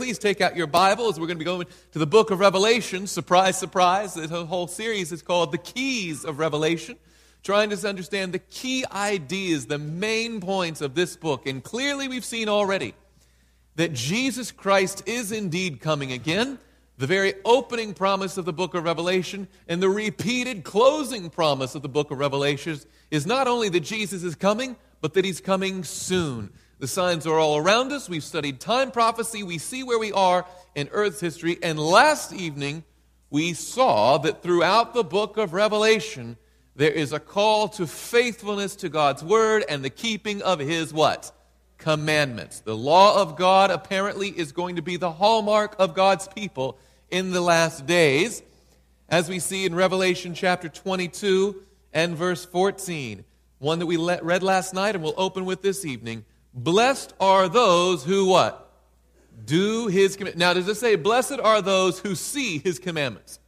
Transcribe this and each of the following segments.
please take out your Bibles. We're going to be going to the book of Revelation. Surprise, surprise. The whole series is called The Keys of Revelation, trying to understand the key ideas, the main points of this book. And clearly, we've seen already that Jesus Christ is indeed coming again. The very opening promise of the book of Revelation and the repeated closing promise of the book of Revelation is not only that Jesus is coming, but that he's coming soon. The signs are all around us. We've studied time prophecy. We see where we are in Earth's history. And last evening, we saw that throughout the book of Revelation, there is a call to faithfulness to God's word and the keeping of his what? Commandments. The law of God apparently is going to be the hallmark of God's people in the last days, as we see in Revelation chapter 22 and verse 14, one that we read last night and we'll open with this evening. Blessed are those who what? Do his commandments. Now, does it say, blessed are those who see his commandments,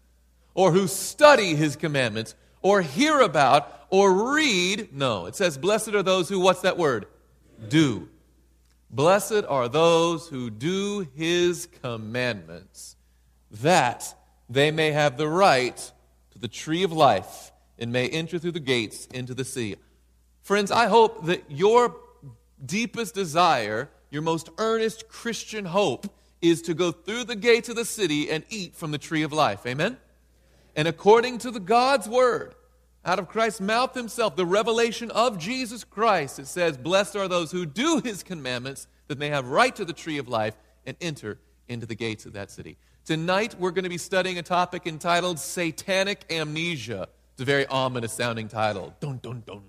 or who study his commandments, or hear about, or read? No, it says, blessed are those who, what's that word? Do. Blessed are those who do his commandments, that they may have the right to the tree of life and may enter through the gates into the sea. Friends, I hope that your deepest desire, your most earnest Christian hope, is to go through the gates of the city and eat from the tree of life. Amen? And according to the God's word, out of Christ's mouth himself, the revelation of Jesus Christ, it says, Blessed are those who do his commandments, that they have right to the tree of life and enter into the gates of that city. Tonight, we're going to be studying a topic entitled Satanic Amnesia. It's a very ominous sounding title. Dun, dun, dun.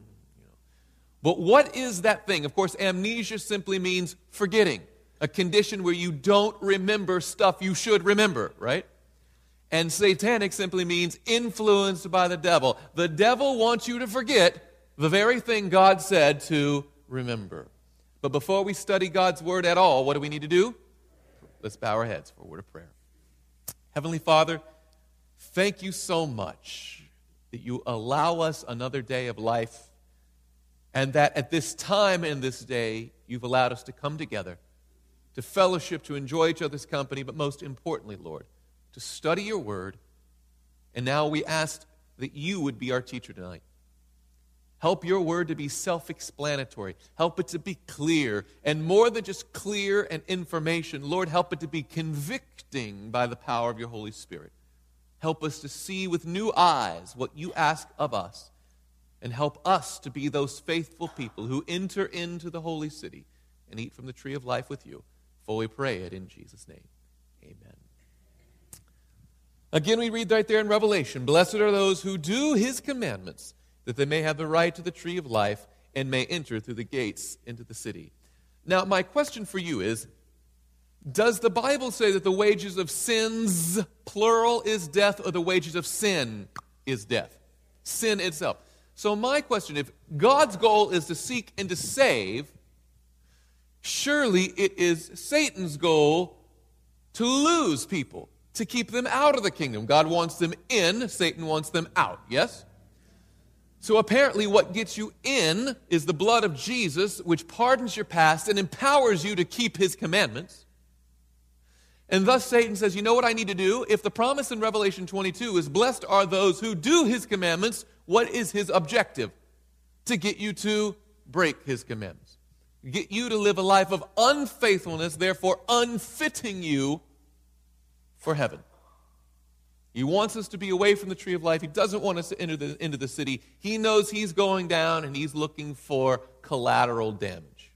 But what is that thing? Of course, amnesia simply means forgetting, a condition where you don't remember stuff you should remember, right? And satanic simply means influenced by the devil. The devil wants you to forget the very thing God said to remember. But before we study God's word at all, what do we need to do? Let's bow our heads for a word of prayer. Heavenly Father, thank you so much that you allow us another day of life and that at this time and this day, you've allowed us to come together, to fellowship, to enjoy each other's company, but most importantly, Lord, to study your word. And now we ask that you would be our teacher tonight. Help your word to be self explanatory. Help it to be clear. And more than just clear and information, Lord, help it to be convicting by the power of your Holy Spirit. Help us to see with new eyes what you ask of us and help us to be those faithful people who enter into the holy city and eat from the tree of life with you. For we pray it in Jesus' name. Amen. Again, we read right there in Revelation Blessed are those who do his commandments, that they may have the right to the tree of life and may enter through the gates into the city. Now, my question for you is Does the Bible say that the wages of sins, plural, is death, or the wages of sin is death? Sin itself. So, my question if God's goal is to seek and to save, surely it is Satan's goal to lose people, to keep them out of the kingdom. God wants them in, Satan wants them out. Yes? So, apparently, what gets you in is the blood of Jesus, which pardons your past and empowers you to keep his commandments. And thus Satan says, You know what I need to do? If the promise in Revelation 22 is, Blessed are those who do his commandments, what is his objective? To get you to break his commandments. Get you to live a life of unfaithfulness, therefore unfitting you for heaven. He wants us to be away from the tree of life. He doesn't want us to enter the, into the city. He knows he's going down and he's looking for collateral damage.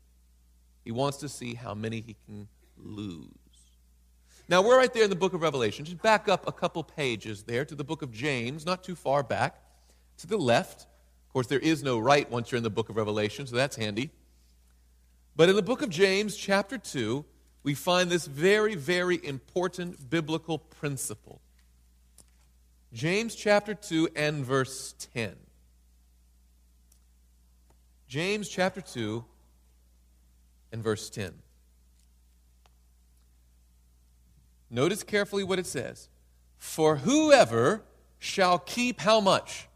He wants to see how many he can lose. Now, we're right there in the book of Revelation. Just back up a couple pages there to the book of James, not too far back to the left. Of course, there is no right once you're in the book of Revelation, so that's handy. But in the book of James, chapter 2, we find this very, very important biblical principle. James chapter 2 and verse 10. James chapter 2 and verse 10. Notice carefully what it says. For whoever shall keep how much?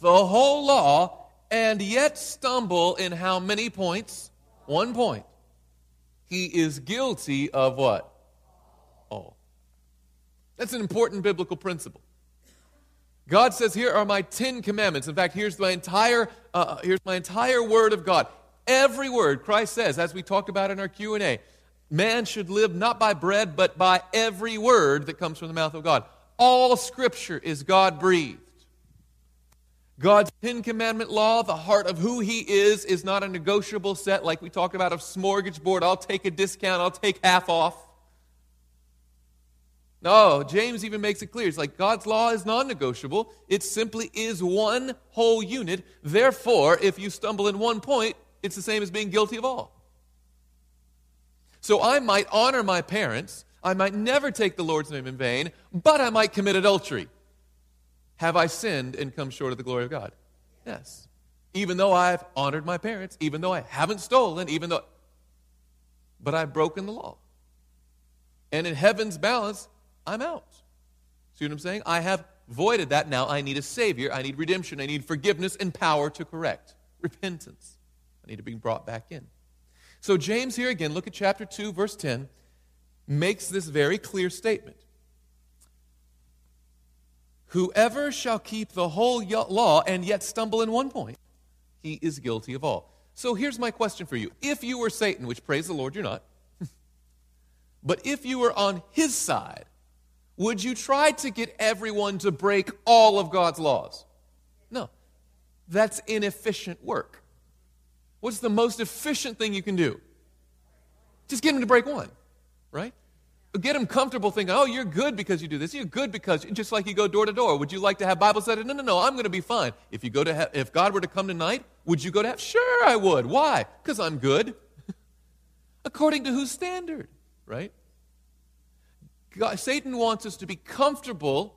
The whole law and yet stumble in how many points? One point. He is guilty of what? all. That's an important biblical principle. God says, "Here are my Ten Commandments." In fact, here's my entire uh, uh, here's my entire Word of God. Every word Christ says, as we talked about in our Q and A, man should live not by bread, but by every word that comes from the mouth of God. All Scripture is God breathed. God's Ten Commandment law, the heart of who He is, is not a negotiable set like we talked about of smorgasbord. I'll take a discount, I'll take half off. No, James even makes it clear. It's like God's law is non negotiable. It simply is one whole unit. Therefore, if you stumble in one point, it's the same as being guilty of all. So I might honor my parents, I might never take the Lord's name in vain, but I might commit adultery. Have I sinned and come short of the glory of God? Yes. Even though I've honored my parents, even though I haven't stolen, even though. But I've broken the law. And in heaven's balance, I'm out. See what I'm saying? I have voided that. Now I need a Savior. I need redemption. I need forgiveness and power to correct. Repentance. I need to be brought back in. So, James, here again, look at chapter 2, verse 10, makes this very clear statement. Whoever shall keep the whole law and yet stumble in one point, he is guilty of all. So here's my question for you. If you were Satan, which praise the Lord, you're not, but if you were on his side, would you try to get everyone to break all of God's laws? No. That's inefficient work. What's the most efficient thing you can do? Just get them to break one, right? Get them comfortable thinking, oh, you're good because you do this. You're good because, just like you go door to door. Would you like to have Bible study? No, no, no, I'm going to be fine. If, you go to he- if God were to come tonight, would you go to heaven? Sure, I would. Why? Because I'm good. According to whose standard, right? God, Satan wants us to be comfortable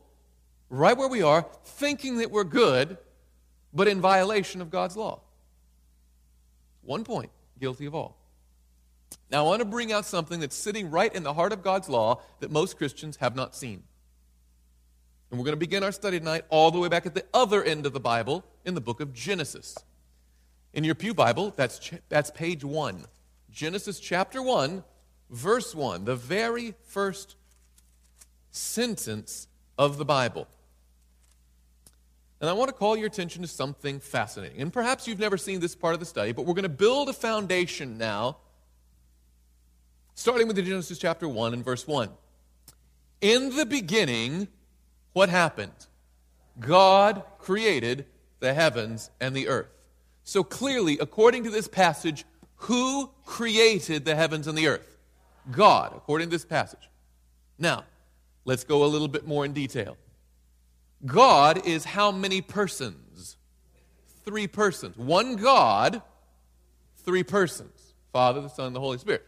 right where we are, thinking that we're good, but in violation of God's law. One point, guilty of all. Now, I want to bring out something that's sitting right in the heart of God's law that most Christians have not seen. And we're going to begin our study tonight all the way back at the other end of the Bible in the book of Genesis. In your Pew Bible, that's, ch- that's page 1. Genesis chapter 1, verse 1, the very first sentence of the Bible. And I want to call your attention to something fascinating. And perhaps you've never seen this part of the study, but we're going to build a foundation now Starting with the Genesis chapter 1 and verse 1. In the beginning, what happened? God created the heavens and the earth. So clearly, according to this passage, who created the heavens and the earth? God, according to this passage. Now, let's go a little bit more in detail. God is how many persons? Three persons. One God, three persons Father, the Son, and the Holy Spirit.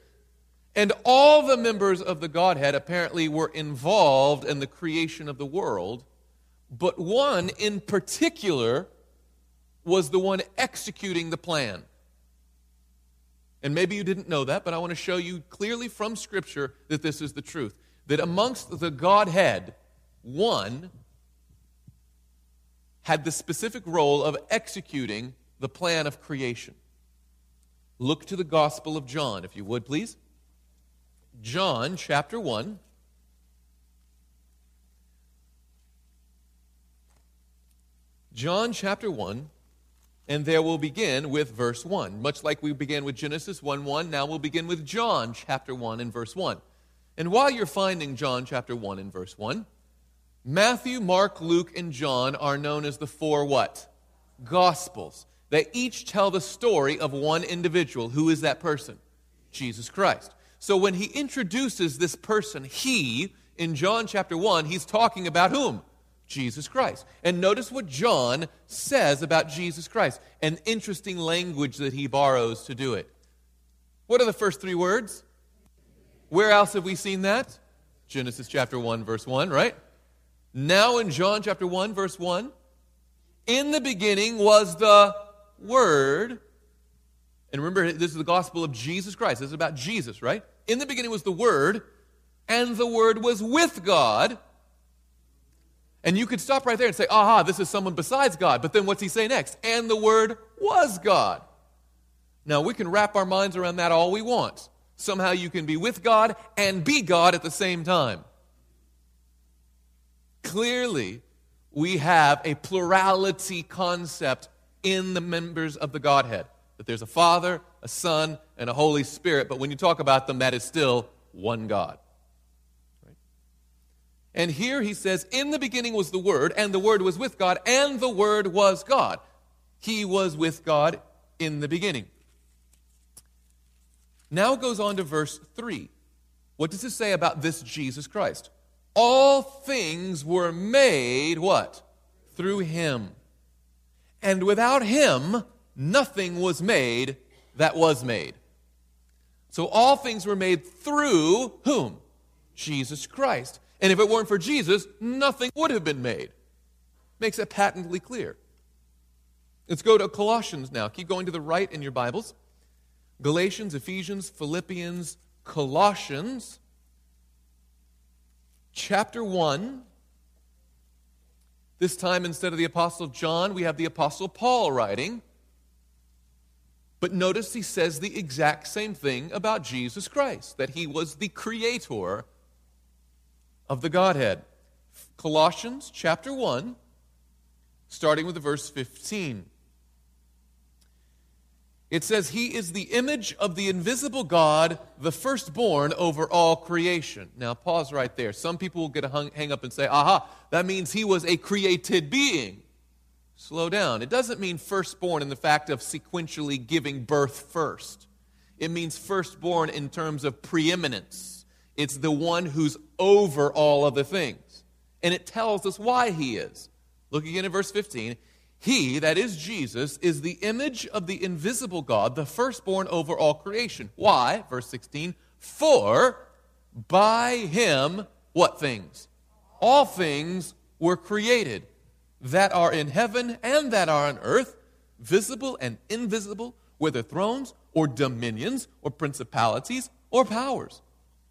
And all the members of the Godhead apparently were involved in the creation of the world, but one in particular was the one executing the plan. And maybe you didn't know that, but I want to show you clearly from Scripture that this is the truth. That amongst the Godhead, one had the specific role of executing the plan of creation. Look to the Gospel of John, if you would, please. John chapter 1. John chapter 1, and there we'll begin with verse 1. Much like we began with Genesis 1 1, now we'll begin with John chapter 1 and verse 1. And while you're finding John chapter 1 and verse 1, Matthew, Mark, Luke, and John are known as the four what? Gospels. They each tell the story of one individual. Who is that person? Jesus Christ. So when he introduces this person, he, in John chapter 1, he's talking about whom? Jesus Christ. And notice what John says about Jesus Christ. An interesting language that he borrows to do it. What are the first three words? Where else have we seen that? Genesis chapter 1, verse 1, right? Now in John chapter 1, verse 1, in the beginning was the Word. And remember, this is the gospel of Jesus Christ. This is about Jesus, right? In the beginning was the Word, and the Word was with God. And you could stop right there and say, aha, this is someone besides God. But then what's he say next? And the Word was God. Now, we can wrap our minds around that all we want. Somehow you can be with God and be God at the same time. Clearly, we have a plurality concept in the members of the Godhead that there's a Father, a Son, and a Holy Spirit, but when you talk about them, that is still one God. Right? And here he says, In the beginning was the Word, and the Word was with God, and the Word was God. He was with God in the beginning. Now goes on to verse 3. What does it say about this Jesus Christ? All things were made what? Through him. And without him, nothing was made that was made. So all things were made through whom? Jesus Christ. And if it weren't for Jesus, nothing would have been made. Makes it patently clear. Let's go to Colossians now. Keep going to the right in your Bibles. Galatians, Ephesians, Philippians, Colossians, chapter 1. This time, instead of the Apostle John, we have the Apostle Paul writing. But notice he says the exact same thing about Jesus Christ that he was the creator of the Godhead. Colossians chapter 1, starting with verse 15. It says, He is the image of the invisible God, the firstborn over all creation. Now, pause right there. Some people will get a hung, hang up and say, Aha, that means He was a created being. Slow down. It doesn't mean firstborn in the fact of sequentially giving birth first. It means firstborn in terms of preeminence. It's the one who's over all other things. And it tells us why he is. Look again at verse 15. He, that is Jesus, is the image of the invisible God, the firstborn over all creation. Why? Verse 16. For by him, what things? All things were created that are in heaven and that are on earth, visible and invisible, whether thrones or dominions or principalities or powers.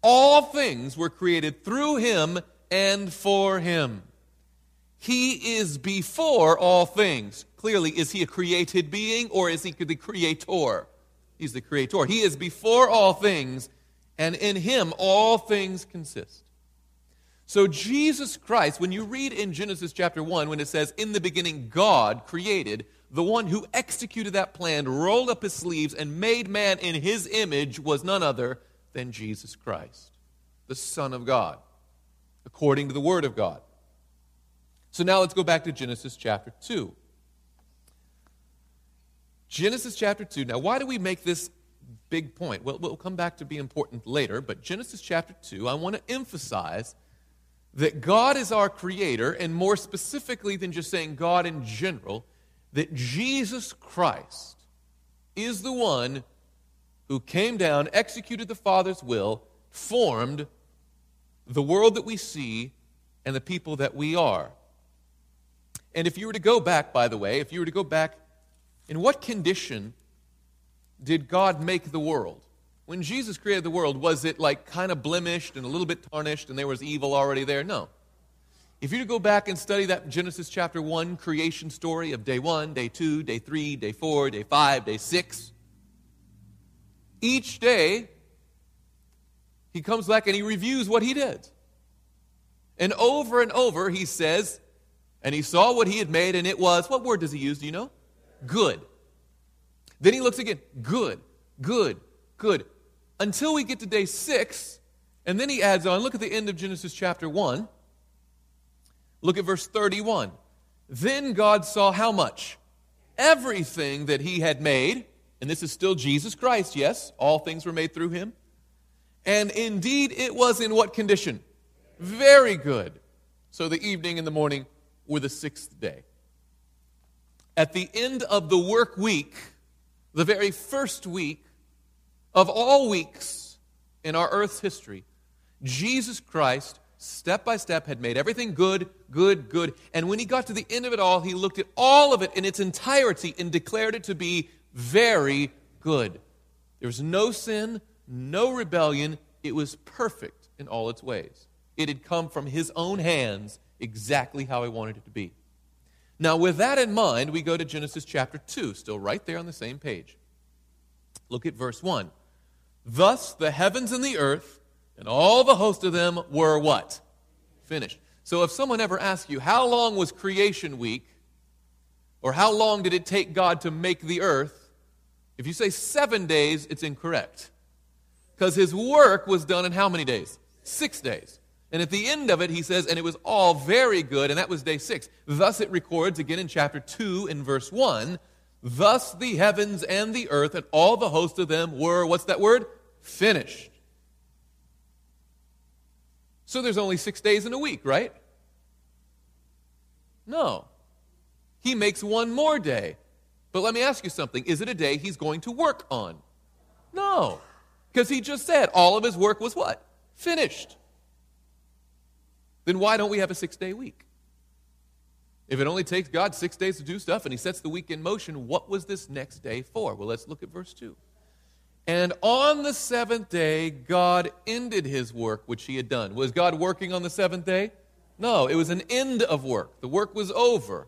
All things were created through him and for him. He is before all things. Clearly, is he a created being or is he the creator? He's the creator. He is before all things, and in him all things consist. So, Jesus Christ, when you read in Genesis chapter 1, when it says, In the beginning, God created, the one who executed that plan, rolled up his sleeves, and made man in his image was none other than Jesus Christ, the Son of God, according to the Word of God. So, now let's go back to Genesis chapter 2. Genesis chapter 2. Now, why do we make this big point? Well, we'll come back to be important later, but Genesis chapter 2, I want to emphasize that God is our creator, and more specifically than just saying God in general, that Jesus Christ is the one who came down, executed the Father's will, formed the world that we see and the people that we are. And if you were to go back, by the way, if you were to go back, in what condition did God make the world? When Jesus created the world, was it like kind of blemished and a little bit tarnished and there was evil already there? No. If you go back and study that Genesis chapter 1 creation story of day 1, day 2, day 3, day 4, day 5, day 6, each day he comes back and he reviews what he did. And over and over he says, and he saw what he had made and it was, what word does he use? Do you know? Good. Then he looks again, good, good, good until we get to day six, and then he adds on, look at the end of Genesis chapter 1. Look at verse 31. Then God saw how much? Everything that he had made, and this is still Jesus Christ, yes, all things were made through him. And indeed, it was in what condition? Very good. So the evening and the morning were the sixth day. At the end of the work week, the very first week, of all weeks in our earth's history, Jesus Christ, step by step, had made everything good, good, good. And when he got to the end of it all, he looked at all of it in its entirety and declared it to be very good. There was no sin, no rebellion. It was perfect in all its ways. It had come from his own hands exactly how he wanted it to be. Now, with that in mind, we go to Genesis chapter 2, still right there on the same page. Look at verse 1. Thus the heavens and the earth and all the host of them were what? Finished. So if someone ever asks you, how long was creation week? Or how long did it take God to make the earth? If you say seven days, it's incorrect. Because his work was done in how many days? Six days. And at the end of it, he says, and it was all very good, and that was day six. Thus it records again in chapter 2 in verse 1 Thus the heavens and the earth and all the host of them were, what's that word? Finished. So there's only six days in a week, right? No. He makes one more day. But let me ask you something. Is it a day he's going to work on? No. Because he just said all of his work was what? Finished. Then why don't we have a six day week? If it only takes God six days to do stuff and he sets the week in motion, what was this next day for? Well, let's look at verse 2. And on the seventh day, God ended his work which he had done. Was God working on the seventh day? No, it was an end of work. The work was over.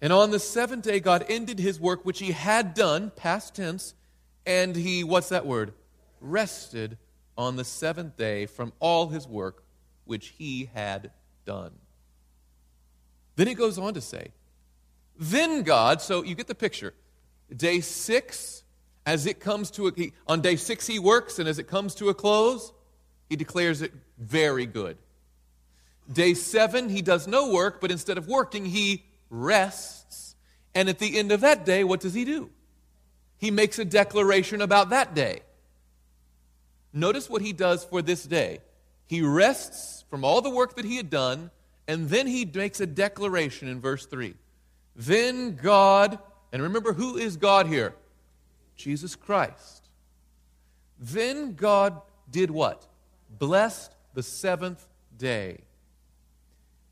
And on the seventh day, God ended his work which he had done, past tense, and he, what's that word? Rested on the seventh day from all his work which he had done. Then he goes on to say, Then God, so you get the picture. Day six, as it comes to a, he, on day six he works, and as it comes to a close, he declares it very good. Day seven, he does no work, but instead of working, he rests. And at the end of that day, what does he do? He makes a declaration about that day. Notice what he does for this day. He rests from all the work that he had done, and then he makes a declaration in verse 3. Then God, and remember who is God here? Jesus Christ. Then God did what? Blessed the seventh day.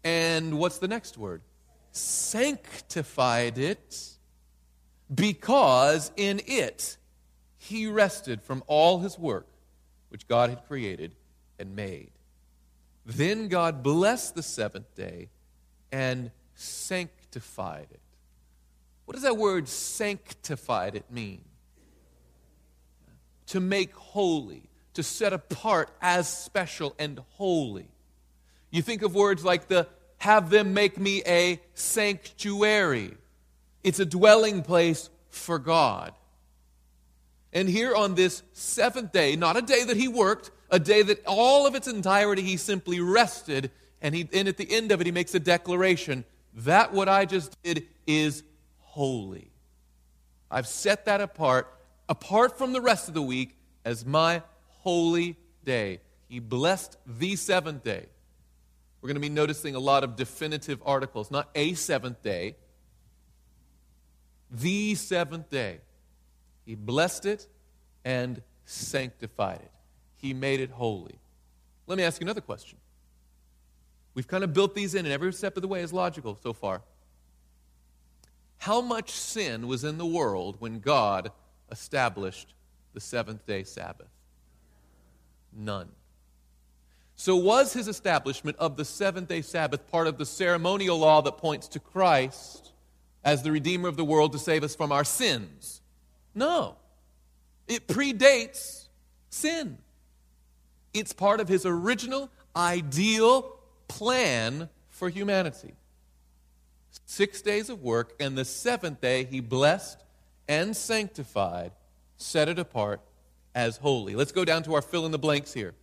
And what's the next word? Sanctified it because in it he rested from all his work which God had created and made. Then God blessed the seventh day and sanctified it. What does that word sanctified it mean? To make holy, to set apart as special and holy. You think of words like the have them make me a sanctuary. It's a dwelling place for God. And here on this seventh day, not a day that he worked, a day that all of its entirety he simply rested, and, he, and at the end of it, he makes a declaration that what I just did is holy. I've set that apart, apart from the rest of the week, as my holy day. He blessed the seventh day. We're going to be noticing a lot of definitive articles, not a seventh day, the seventh day. He blessed it and sanctified it he made it holy. Let me ask you another question. We've kind of built these in, and every step of the way is logical so far. How much sin was in the world when God established the seventh day Sabbath? None. So, was his establishment of the seventh day Sabbath part of the ceremonial law that points to Christ as the Redeemer of the world to save us from our sins? No. It predates sin. It's part of his original, ideal plan for humanity. Six days of work, and the seventh day he blessed and sanctified, set it apart as holy. Let's go down to our fill in the blanks here.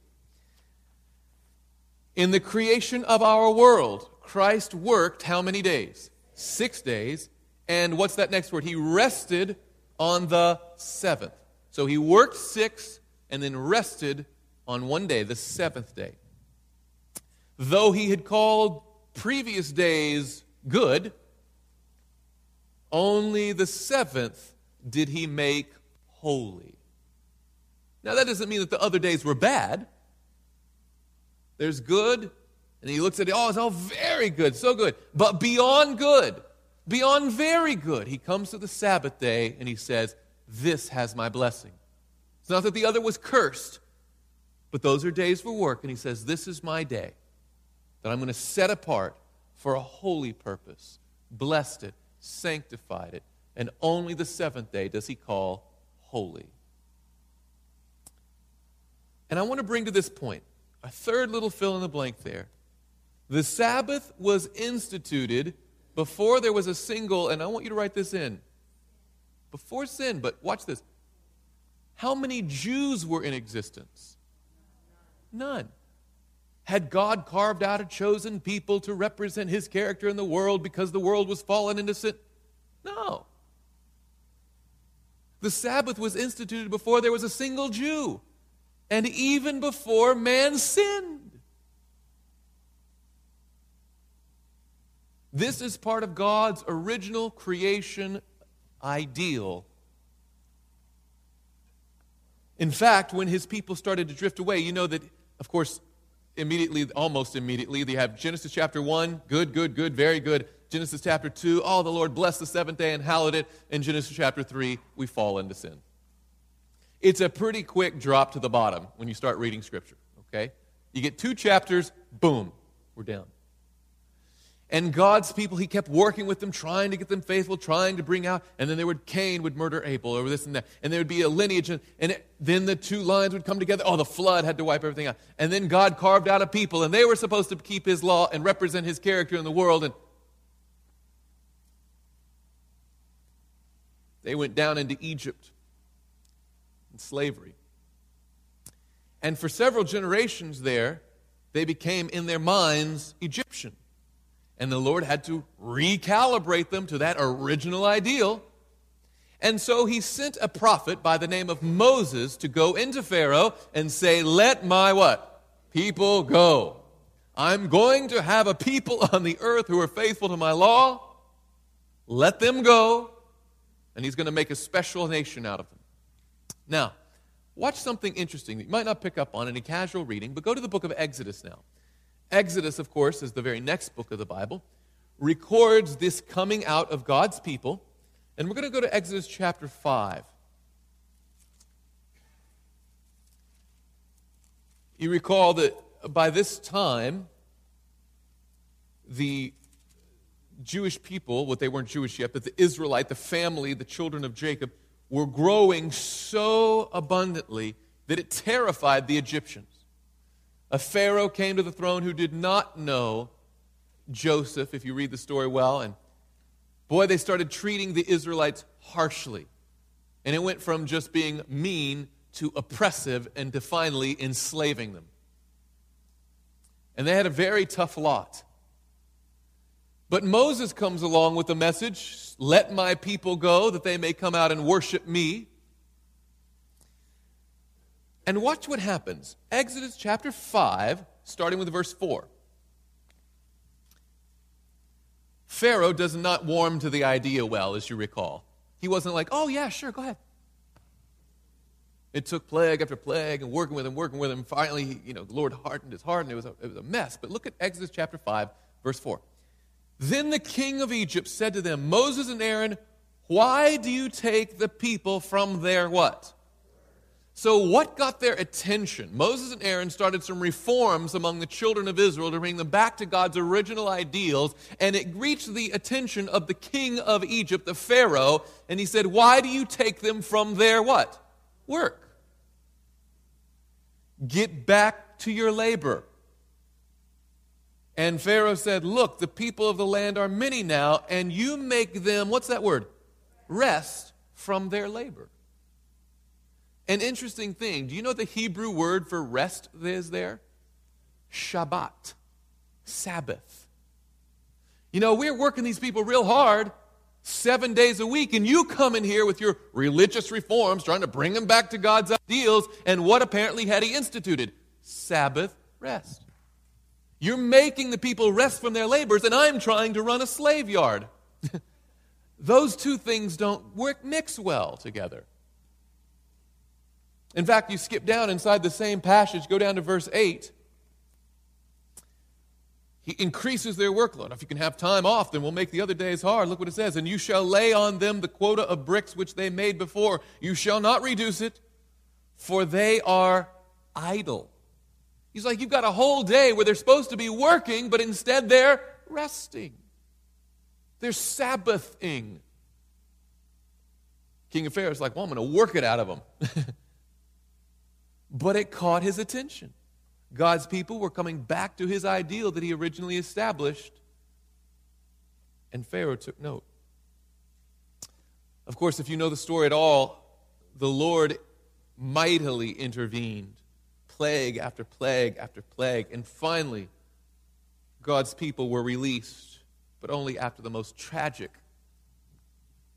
In the creation of our world, Christ worked how many days? Six days. And what's that next word? He rested on the seventh. So he worked six and then rested on one day, the seventh day. Though he had called previous days good, only the seventh did he make holy. Now, that doesn't mean that the other days were bad. There's good, and he looks at it, oh, it's all very good, so good. But beyond good, beyond very good, he comes to the Sabbath day and he says, This has my blessing. It's not that the other was cursed, but those are days for work. And he says, This is my day that I'm going to set apart for a holy purpose. Blessed it, sanctified it, and only the seventh day does he call holy. And I want to bring to this point a third little fill in the blank there. The Sabbath was instituted before there was a single, and I want you to write this in, before sin, but watch this. How many Jews were in existence? None. Had God carved out a chosen people to represent his character in the world because the world was fallen into sin? No. The Sabbath was instituted before there was a single Jew, and even before man sinned. This is part of God's original creation ideal. In fact, when his people started to drift away, you know that, of course, immediately, almost immediately, they have Genesis chapter 1, good, good, good, very good. Genesis chapter 2, oh, the Lord blessed the seventh day and hallowed it. In Genesis chapter 3, we fall into sin. It's a pretty quick drop to the bottom when you start reading Scripture, okay? You get two chapters, boom, we're down. And God's people, he kept working with them, trying to get them faithful, trying to bring out. And then there would Cain would murder Abel or this and that. And there would be a lineage. And, and it, then the two lines would come together. Oh, the flood had to wipe everything out. And then God carved out a people, and they were supposed to keep his law and represent his character in the world. And they went down into Egypt in slavery. And for several generations there, they became in their minds Egyptian. And the Lord had to recalibrate them to that original ideal. And so he sent a prophet by the name of Moses to go into Pharaoh and say, Let my what? People go. I'm going to have a people on the earth who are faithful to my law. Let them go. And he's going to make a special nation out of them. Now, watch something interesting that you might not pick up on in a casual reading, but go to the book of Exodus now. Exodus, of course, is the very next book of the Bible, records this coming out of God's people. And we're going to go to Exodus chapter 5. You recall that by this time, the Jewish people, what they weren't Jewish yet, but the Israelite, the family, the children of Jacob, were growing so abundantly that it terrified the Egyptians. A Pharaoh came to the throne who did not know Joseph, if you read the story well. And boy, they started treating the Israelites harshly. And it went from just being mean to oppressive and to finally enslaving them. And they had a very tough lot. But Moses comes along with the message let my people go that they may come out and worship me. And watch what happens. Exodus chapter 5, starting with verse 4. Pharaoh does not warm to the idea well, as you recall. He wasn't like, oh, yeah, sure, go ahead. It took plague after plague and working with him, working with him. Finally, you know, the Lord hardened his heart and it was, a, it was a mess. But look at Exodus chapter 5, verse 4. Then the king of Egypt said to them, Moses and Aaron, why do you take the people from their what? So, what got their attention? Moses and Aaron started some reforms among the children of Israel to bring them back to God's original ideals, and it reached the attention of the king of Egypt, the Pharaoh, and he said, Why do you take them from their what? Work. Get back to your labor. And Pharaoh said, Look, the people of the land are many now, and you make them, what's that word? Rest from their labor. An interesting thing. Do you know what the Hebrew word for rest is there? Shabbat. Sabbath. You know, we're working these people real hard seven days a week, and you come in here with your religious reforms trying to bring them back to God's ideals, and what apparently had he instituted? Sabbath rest. You're making the people rest from their labors, and I'm trying to run a slave yard. Those two things don't work mix well together. In fact, you skip down inside the same passage, go down to verse 8. He increases their workload. If you can have time off, then we'll make the other days hard. Look what it says. And you shall lay on them the quota of bricks which they made before. You shall not reduce it, for they are idle. He's like, you've got a whole day where they're supposed to be working, but instead they're resting. They're Sabbathing. King of Pharaoh's like, well, I'm going to work it out of them. But it caught his attention. God's people were coming back to his ideal that he originally established, and Pharaoh took note. Of course, if you know the story at all, the Lord mightily intervened, plague after plague after plague, and finally, God's people were released, but only after the most tragic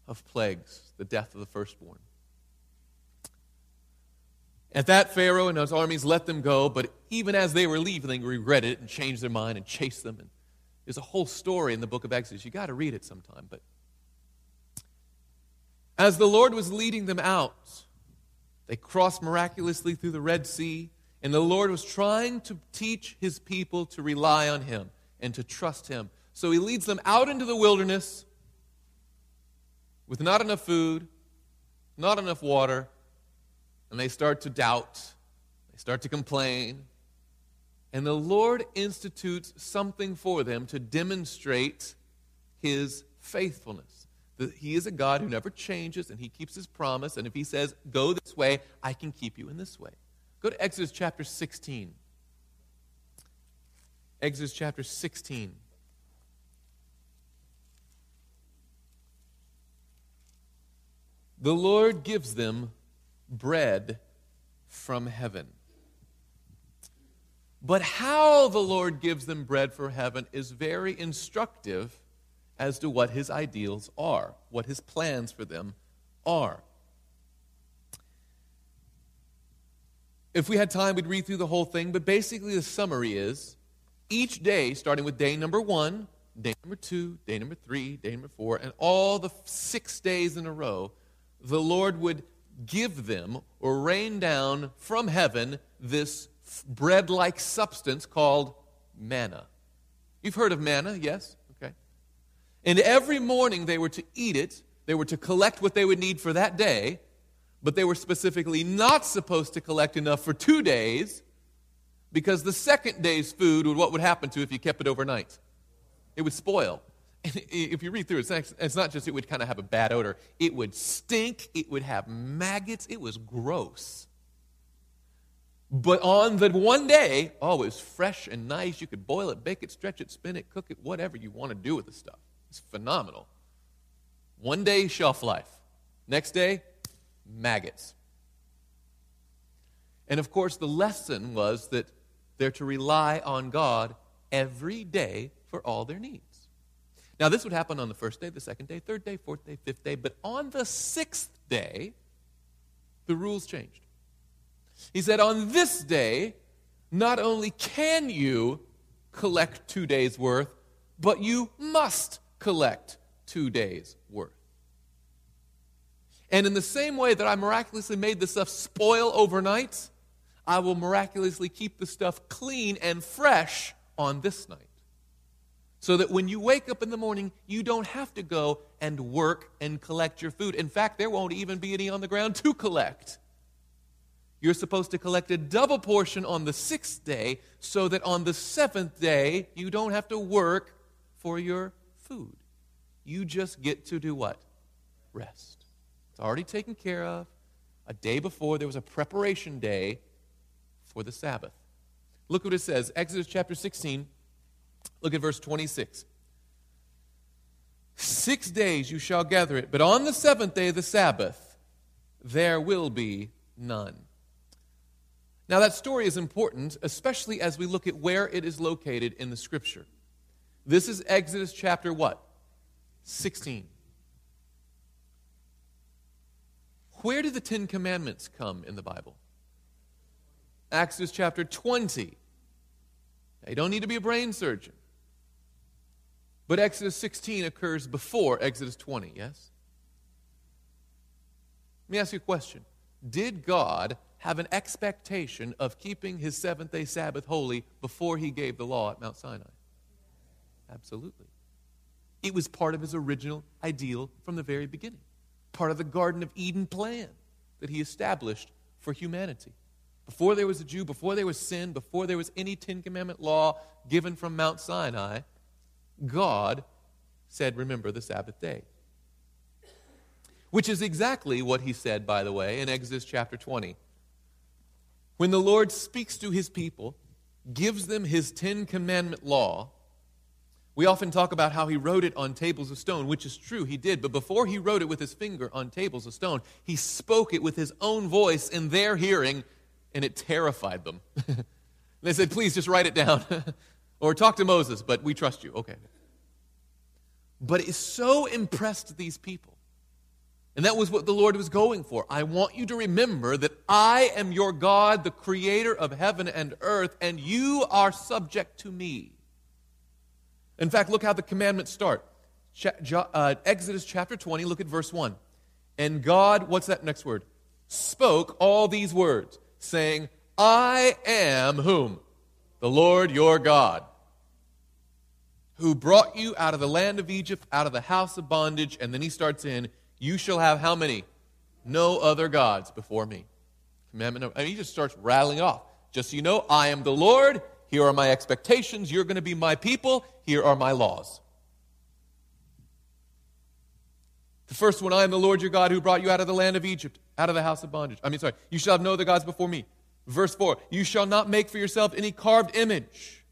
of plagues the death of the firstborn. At that, Pharaoh and his armies let them go, but even as they were leaving, they regretted it and changed their mind and chased them. And there's a whole story in the book of Exodus. You got to read it sometime. But as the Lord was leading them out, they crossed miraculously through the Red Sea, and the Lord was trying to teach his people to rely on him and to trust him. So he leads them out into the wilderness with not enough food, not enough water, and they start to doubt, they start to complain. And the Lord institutes something for them to demonstrate his faithfulness. That he is a God who never changes and he keeps his promise. And if he says, go this way, I can keep you in this way. Go to Exodus chapter 16. Exodus chapter 16. The Lord gives them bread from heaven. But how the Lord gives them bread from heaven is very instructive as to what his ideals are, what his plans for them are. If we had time, we'd read through the whole thing, but basically the summary is each day, starting with day number one, day number two, day number three, day number four, and all the six days in a row, the Lord would give them or rain down from heaven this bread like substance called manna. You've heard of manna, yes? Okay. And every morning they were to eat it, they were to collect what they would need for that day, but they were specifically not supposed to collect enough for two days because the second day's food would what would happen to if you kept it overnight? It would spoil. If you read through it, it's not just it would kind of have a bad odor, it would stink, it would have maggots, it was gross. But on the one day, oh, it was fresh and nice. You could boil it, bake it, stretch it, spin it, cook it, whatever you want to do with the stuff. It's phenomenal. One day, shelf life. Next day, maggots. And of course, the lesson was that they're to rely on God every day for all their needs. Now, this would happen on the first day, the second day, third day, fourth day, fifth day, but on the sixth day, the rules changed. He said, On this day, not only can you collect two days' worth, but you must collect two days' worth. And in the same way that I miraculously made the stuff spoil overnight, I will miraculously keep the stuff clean and fresh on this night so that when you wake up in the morning, you don't have to go and work and collect your food. In fact, there won't even be any on the ground to collect. You're supposed to collect a double portion on the sixth day so that on the seventh day, you don't have to work for your food. You just get to do what? Rest. It's already taken care of. A day before, there was a preparation day for the Sabbath. Look what it says Exodus chapter 16 Look at verse 26. Six days you shall gather it, but on the seventh day of the Sabbath, there will be none. Now, that story is important, especially as we look at where it is located in the scripture. This is Exodus chapter what? 16. Where do the Ten Commandments come in the Bible? Exodus chapter 20. Now, you don't need to be a brain surgeon. But Exodus 16 occurs before Exodus 20, yes? Let me ask you a question. Did God have an expectation of keeping his seventh day Sabbath holy before he gave the law at Mount Sinai? Absolutely. It was part of his original ideal from the very beginning, part of the Garden of Eden plan that he established for humanity. Before there was a Jew, before there was sin, before there was any Ten Commandment law given from Mount Sinai, God said, Remember the Sabbath day. Which is exactly what he said, by the way, in Exodus chapter 20. When the Lord speaks to his people, gives them his Ten Commandment law, we often talk about how he wrote it on tables of stone, which is true, he did. But before he wrote it with his finger on tables of stone, he spoke it with his own voice in their hearing, and it terrified them. they said, Please just write it down. or talk to Moses, but we trust you. Okay. But it so impressed these people. And that was what the Lord was going for. I want you to remember that I am your God, the creator of heaven and earth, and you are subject to me. In fact, look how the commandments start. Uh, Exodus chapter 20, look at verse 1. And God, what's that next word? Spoke all these words, saying, I am whom? The Lord your God, who brought you out of the land of Egypt, out of the house of bondage. And then he starts in, You shall have how many? No other gods before me. Commandment number. And he just starts rattling off. Just so you know, I am the Lord. Here are my expectations. You're going to be my people. Here are my laws. The first one, I am the Lord your God who brought you out of the land of Egypt, out of the house of bondage. I mean, sorry, you shall have no other gods before me. Verse 4, you shall not make for yourself any carved image.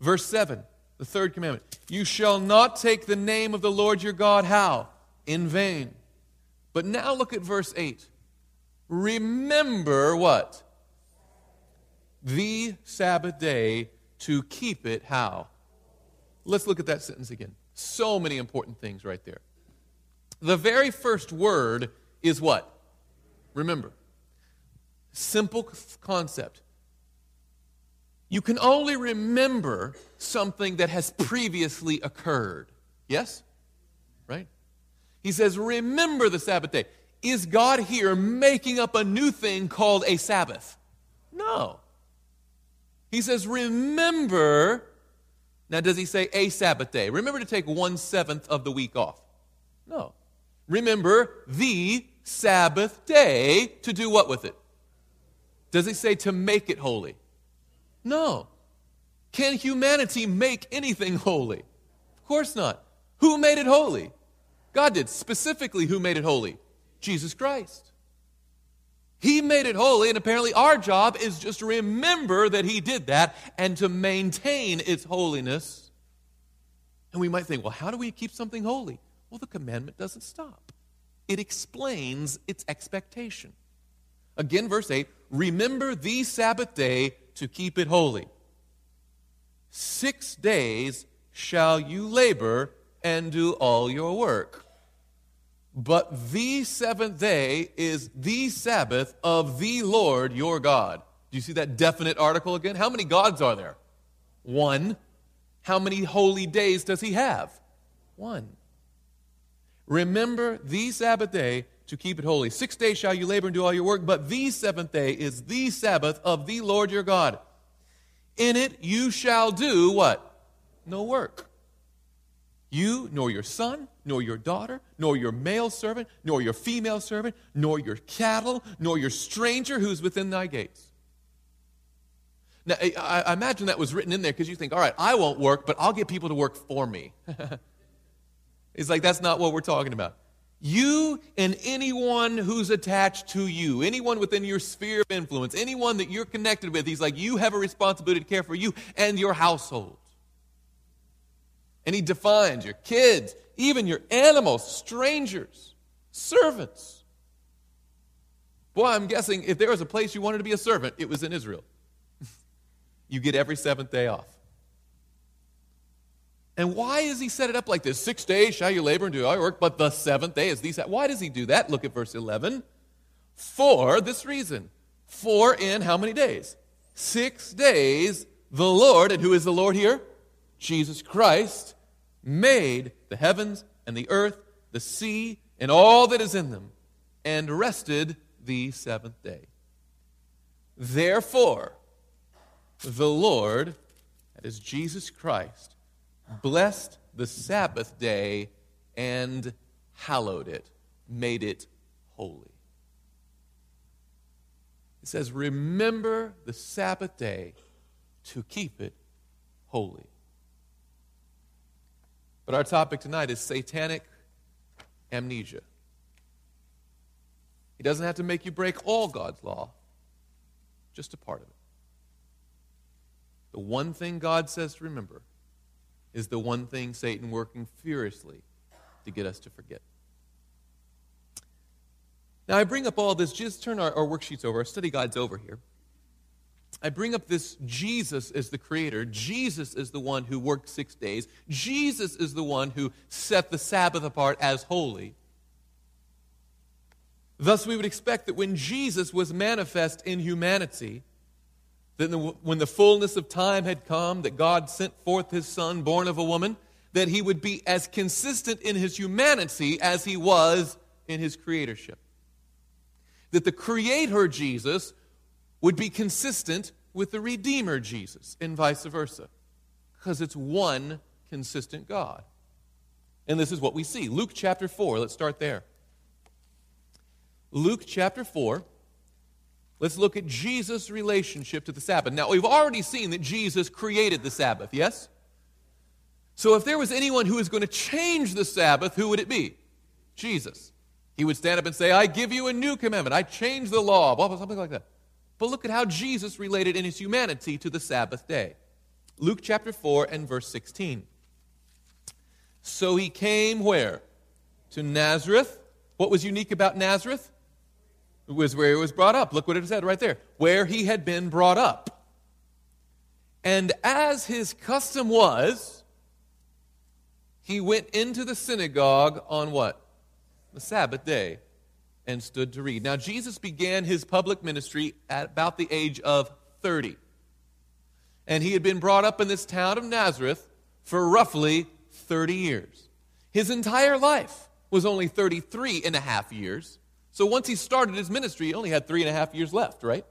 Verse 7, the third commandment, you shall not take the name of the Lord your God, how? In vain. But now look at verse 8. Remember what? The Sabbath day to keep it how? Let's look at that sentence again. So many important things right there. The very first word is what? Remember. Simple concept. You can only remember something that has previously occurred. Yes? Right? He says, Remember the Sabbath day. Is God here making up a new thing called a Sabbath? No. He says, Remember. Now, does he say a Sabbath day? Remember to take one seventh of the week off. No. Remember the Sabbath day to do what with it? Does it say to make it holy? No. Can humanity make anything holy? Of course not. Who made it holy? God did. Specifically, who made it holy? Jesus Christ. He made it holy, and apparently our job is just to remember that He did that and to maintain its holiness. And we might think, well, how do we keep something holy? Well, the commandment doesn't stop, it explains its expectation. Again, verse 8 Remember the Sabbath day to keep it holy. Six days shall you labor and do all your work. But the seventh day is the Sabbath of the Lord your God. Do you see that definite article again? How many gods are there? One. How many holy days does he have? One. Remember the Sabbath day to keep it holy. Six days shall you labor and do all your work, but the seventh day is the Sabbath of the Lord your God. In it you shall do what? No work. You, nor your son, nor your daughter, nor your male servant, nor your female servant, nor your cattle, nor your stranger who's within thy gates. Now, I, imagine that was written in there because you think, all right, I won't work, but I'll get people to work for me. it's like, that's not what we're talking about. You and anyone who's attached to you, anyone within your sphere of influence, anyone that you're connected with, he's like, you have a responsibility to care for you and your household. And he defines your kids, even your animals, strangers, servants. Boy, I'm guessing if there was a place you wanted to be a servant, it was in Israel. you get every seventh day off. And why does he set it up like this? Six days shall you labor and do all your work, but the seventh day is these. Why does he do that? Look at verse 11. For this reason. For in how many days? Six days the Lord, and who is the Lord here? Jesus Christ, made the heavens and the earth, the sea, and all that is in them, and rested the seventh day. Therefore, the Lord, that is Jesus Christ, blessed the Sabbath day and hallowed it, made it holy. It says, Remember the Sabbath day to keep it holy. But our topic tonight is satanic amnesia. He doesn't have to make you break all God's law, just a part of it. The one thing God says to remember is the one thing Satan working furiously to get us to forget. Now, I bring up all this, just turn our, our worksheets over, our study guides over here. I bring up this Jesus as the creator. Jesus is the one who worked six days. Jesus is the one who set the Sabbath apart as holy. Thus, we would expect that when Jesus was manifest in humanity, that when the fullness of time had come, that God sent forth his Son, born of a woman, that he would be as consistent in his humanity as he was in his creatorship. That the Creator Jesus would be consistent with the Redeemer Jesus, and vice versa, because it's one consistent God. And this is what we see. Luke chapter 4, let's start there. Luke chapter 4, let's look at Jesus' relationship to the Sabbath. Now, we've already seen that Jesus created the Sabbath, yes? So, if there was anyone who was going to change the Sabbath, who would it be? Jesus. He would stand up and say, I give you a new commandment. I change the law, blah, blah, something like that. But look at how Jesus related in his humanity to the Sabbath day. Luke chapter 4 and verse 16. So he came where? To Nazareth. What was unique about Nazareth? Was where he was brought up. Look what it said right there. Where he had been brought up. And as his custom was, he went into the synagogue on what? The Sabbath day and stood to read. Now, Jesus began his public ministry at about the age of 30. And he had been brought up in this town of Nazareth for roughly 30 years. His entire life was only 33 and a half years. So once he started his ministry, he only had three and a half years left, right?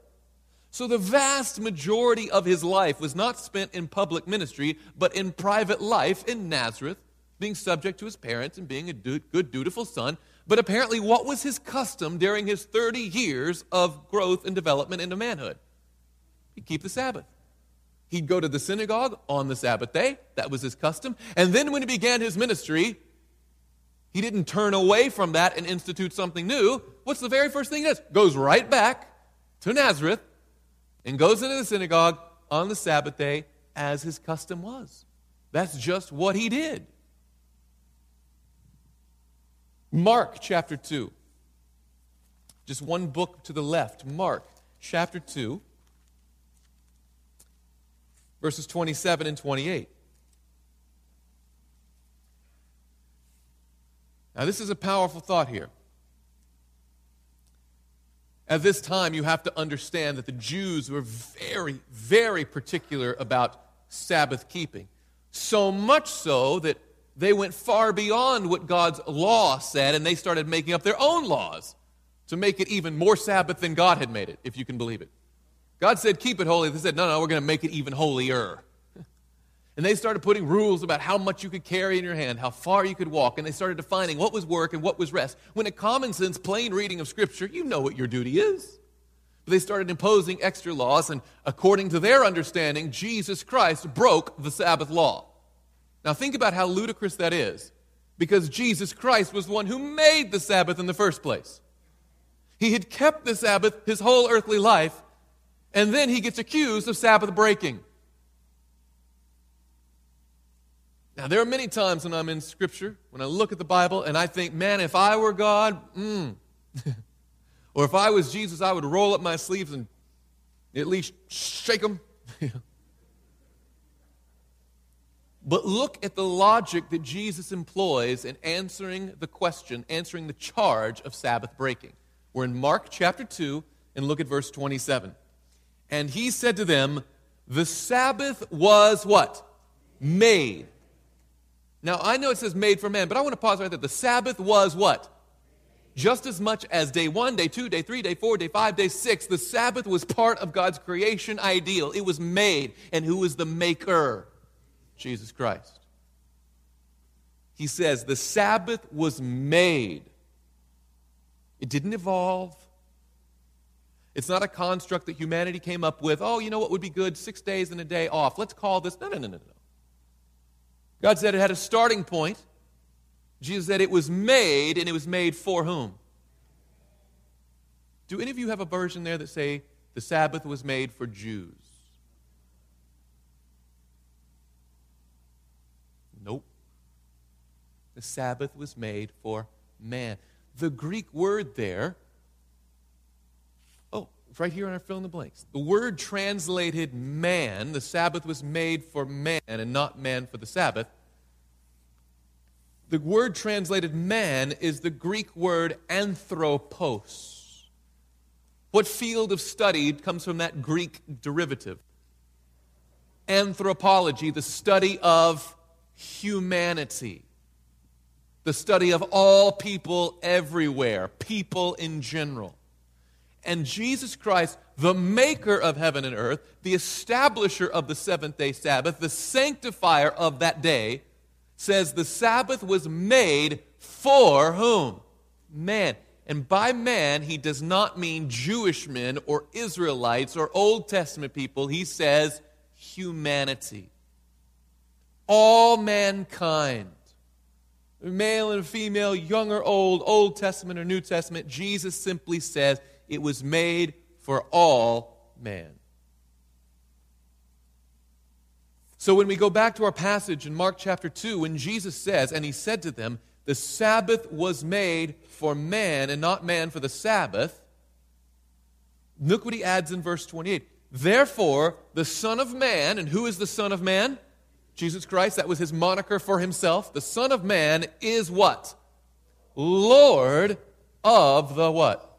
So the vast majority of his life was not spent in public ministry, but in private life in Nazareth, being subject to his parents and being a good, dutiful son but apparently, what was his custom during his 30 years of growth and development into manhood? He'd keep the Sabbath. He'd go to the synagogue on the Sabbath day. That was his custom. And then when he began his ministry, he didn't turn away from that and institute something new. What's the very first thing he does? Goes right back to Nazareth and goes into the synagogue on the Sabbath day as his custom was. That's just what he did. Mark chapter 2. Just one book to the left. Mark chapter 2, verses 27 and 28. Now, this is a powerful thought here. At this time, you have to understand that the Jews were very, very particular about Sabbath keeping. So much so that they went far beyond what God's law said and they started making up their own laws to make it even more Sabbath than God had made it, if you can believe it. God said, keep it holy. They said, no, no, we're going to make it even holier. And they started putting rules about how much you could carry in your hand, how far you could walk, and they started defining what was work and what was rest. When a common sense, plain reading of Scripture, you know what your duty is. But they started imposing extra laws, and according to their understanding, Jesus Christ broke the Sabbath law. Now, think about how ludicrous that is, because Jesus Christ was the one who made the Sabbath in the first place. He had kept the Sabbath his whole earthly life, and then he gets accused of Sabbath breaking. Now, there are many times when I'm in Scripture, when I look at the Bible, and I think, man, if I were God, mm. or if I was Jesus, I would roll up my sleeves and at least shake them. But look at the logic that Jesus employs in answering the question, answering the charge of Sabbath breaking. We're in Mark chapter 2, and look at verse 27. And he said to them, The Sabbath was what? Made. Now, I know it says made for man, but I want to pause right there. The Sabbath was what? Just as much as day one, day two, day three, day four, day five, day six, the Sabbath was part of God's creation ideal. It was made. And who was the maker? Jesus Christ. He says the Sabbath was made, it didn't evolve. It's not a construct that humanity came up with. Oh, you know what would be good? Six days and a day off. Let's call this. No, no, no, no, no. God said it had a starting point. Jesus said it was made, and it was made for whom? Do any of you have a version there that say the Sabbath was made for Jews. Nope. The Sabbath was made for man. The Greek word there, right here on our fill in the blanks. The word translated man, the Sabbath was made for man and not man for the Sabbath. The word translated man is the Greek word anthropos. What field of study comes from that Greek derivative? Anthropology, the study of humanity the study of all people everywhere, people in general. And Jesus Christ, the maker of heaven and earth, the establisher of the seventh day Sabbath, the sanctifier of that day, says the Sabbath was made for whom? Man. And by man, he does not mean Jewish men or Israelites or Old Testament people. He says humanity. All mankind male and female, young or old, Old Testament or New Testament, Jesus simply says it was made for all man. So when we go back to our passage in Mark chapter 2, when Jesus says, and he said to them, the Sabbath was made for man and not man for the Sabbath, look what he adds in verse 28. Therefore, the Son of Man, and who is the Son of Man? Jesus Christ, that was his moniker for himself. The Son of Man is what? Lord of the what?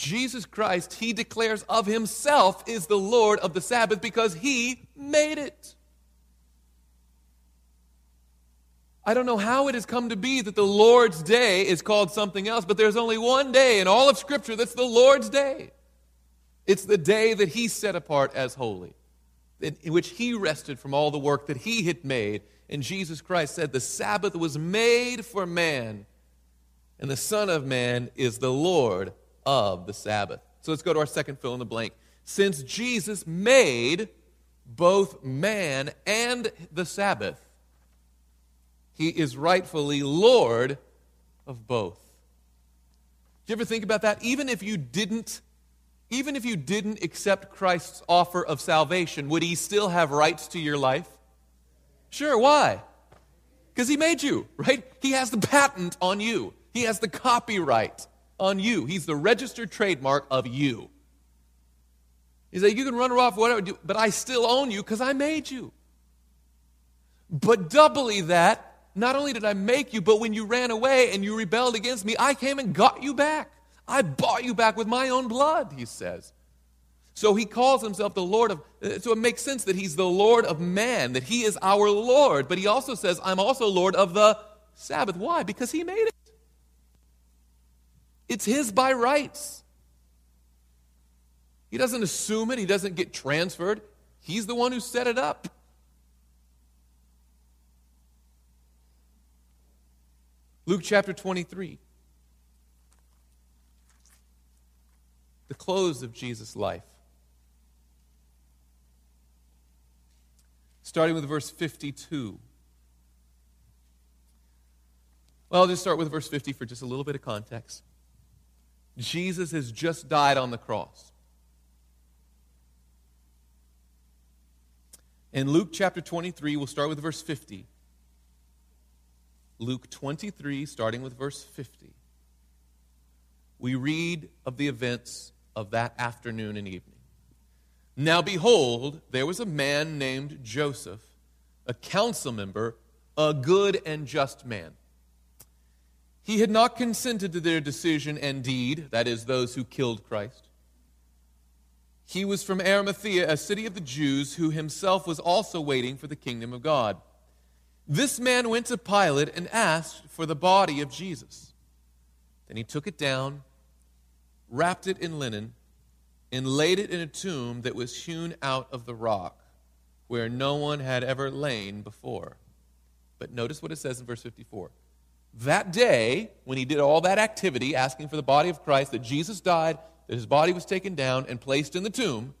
Jesus Christ, he declares of himself, is the Lord of the Sabbath because he made it. I don't know how it has come to be that the Lord's day is called something else, but there's only one day in all of Scripture that's the Lord's day. It's the day that he set apart as holy in which he rested from all the work that he had made. And Jesus Christ said, The Sabbath was made for man, and the Son of Man is the Lord of the Sabbath. So let's go to our second fill in the blank. Since Jesus made both man and the Sabbath, he is rightfully Lord of both. Do you ever think about that? Even if you didn't even if you didn't accept Christ's offer of salvation, would he still have rights to your life? Sure, why? Because he made you, right? He has the patent on you, he has the copyright on you. He's the registered trademark of you. He's like, you can run off, whatever, but I still own you because I made you. But doubly that, not only did I make you, but when you ran away and you rebelled against me, I came and got you back. I bought you back with my own blood, he says. So he calls himself the Lord of, uh, so it makes sense that he's the Lord of man, that he is our Lord. But he also says, I'm also Lord of the Sabbath. Why? Because he made it. It's his by rights. He doesn't assume it, he doesn't get transferred. He's the one who set it up. Luke chapter 23. the close of Jesus' life. Starting with verse 52. Well, I'll just start with verse 50 for just a little bit of context. Jesus has just died on the cross. In Luke chapter 23, we'll start with verse 50. Luke 23, starting with verse 50. We read of the events of that afternoon and evening. Now, behold, there was a man named Joseph, a council member, a good and just man. He had not consented to their decision and deed, that is, those who killed Christ. He was from Arimathea, a city of the Jews, who himself was also waiting for the kingdom of God. This man went to Pilate and asked for the body of Jesus. Then he took it down wrapped it in linen, and laid it in a tomb that was hewn out of the rock, where no one had ever lain before. But notice what it says in verse 54. That day, when he did all that activity, asking for the body of Christ, that Jesus died, that his body was taken down and placed in the tomb,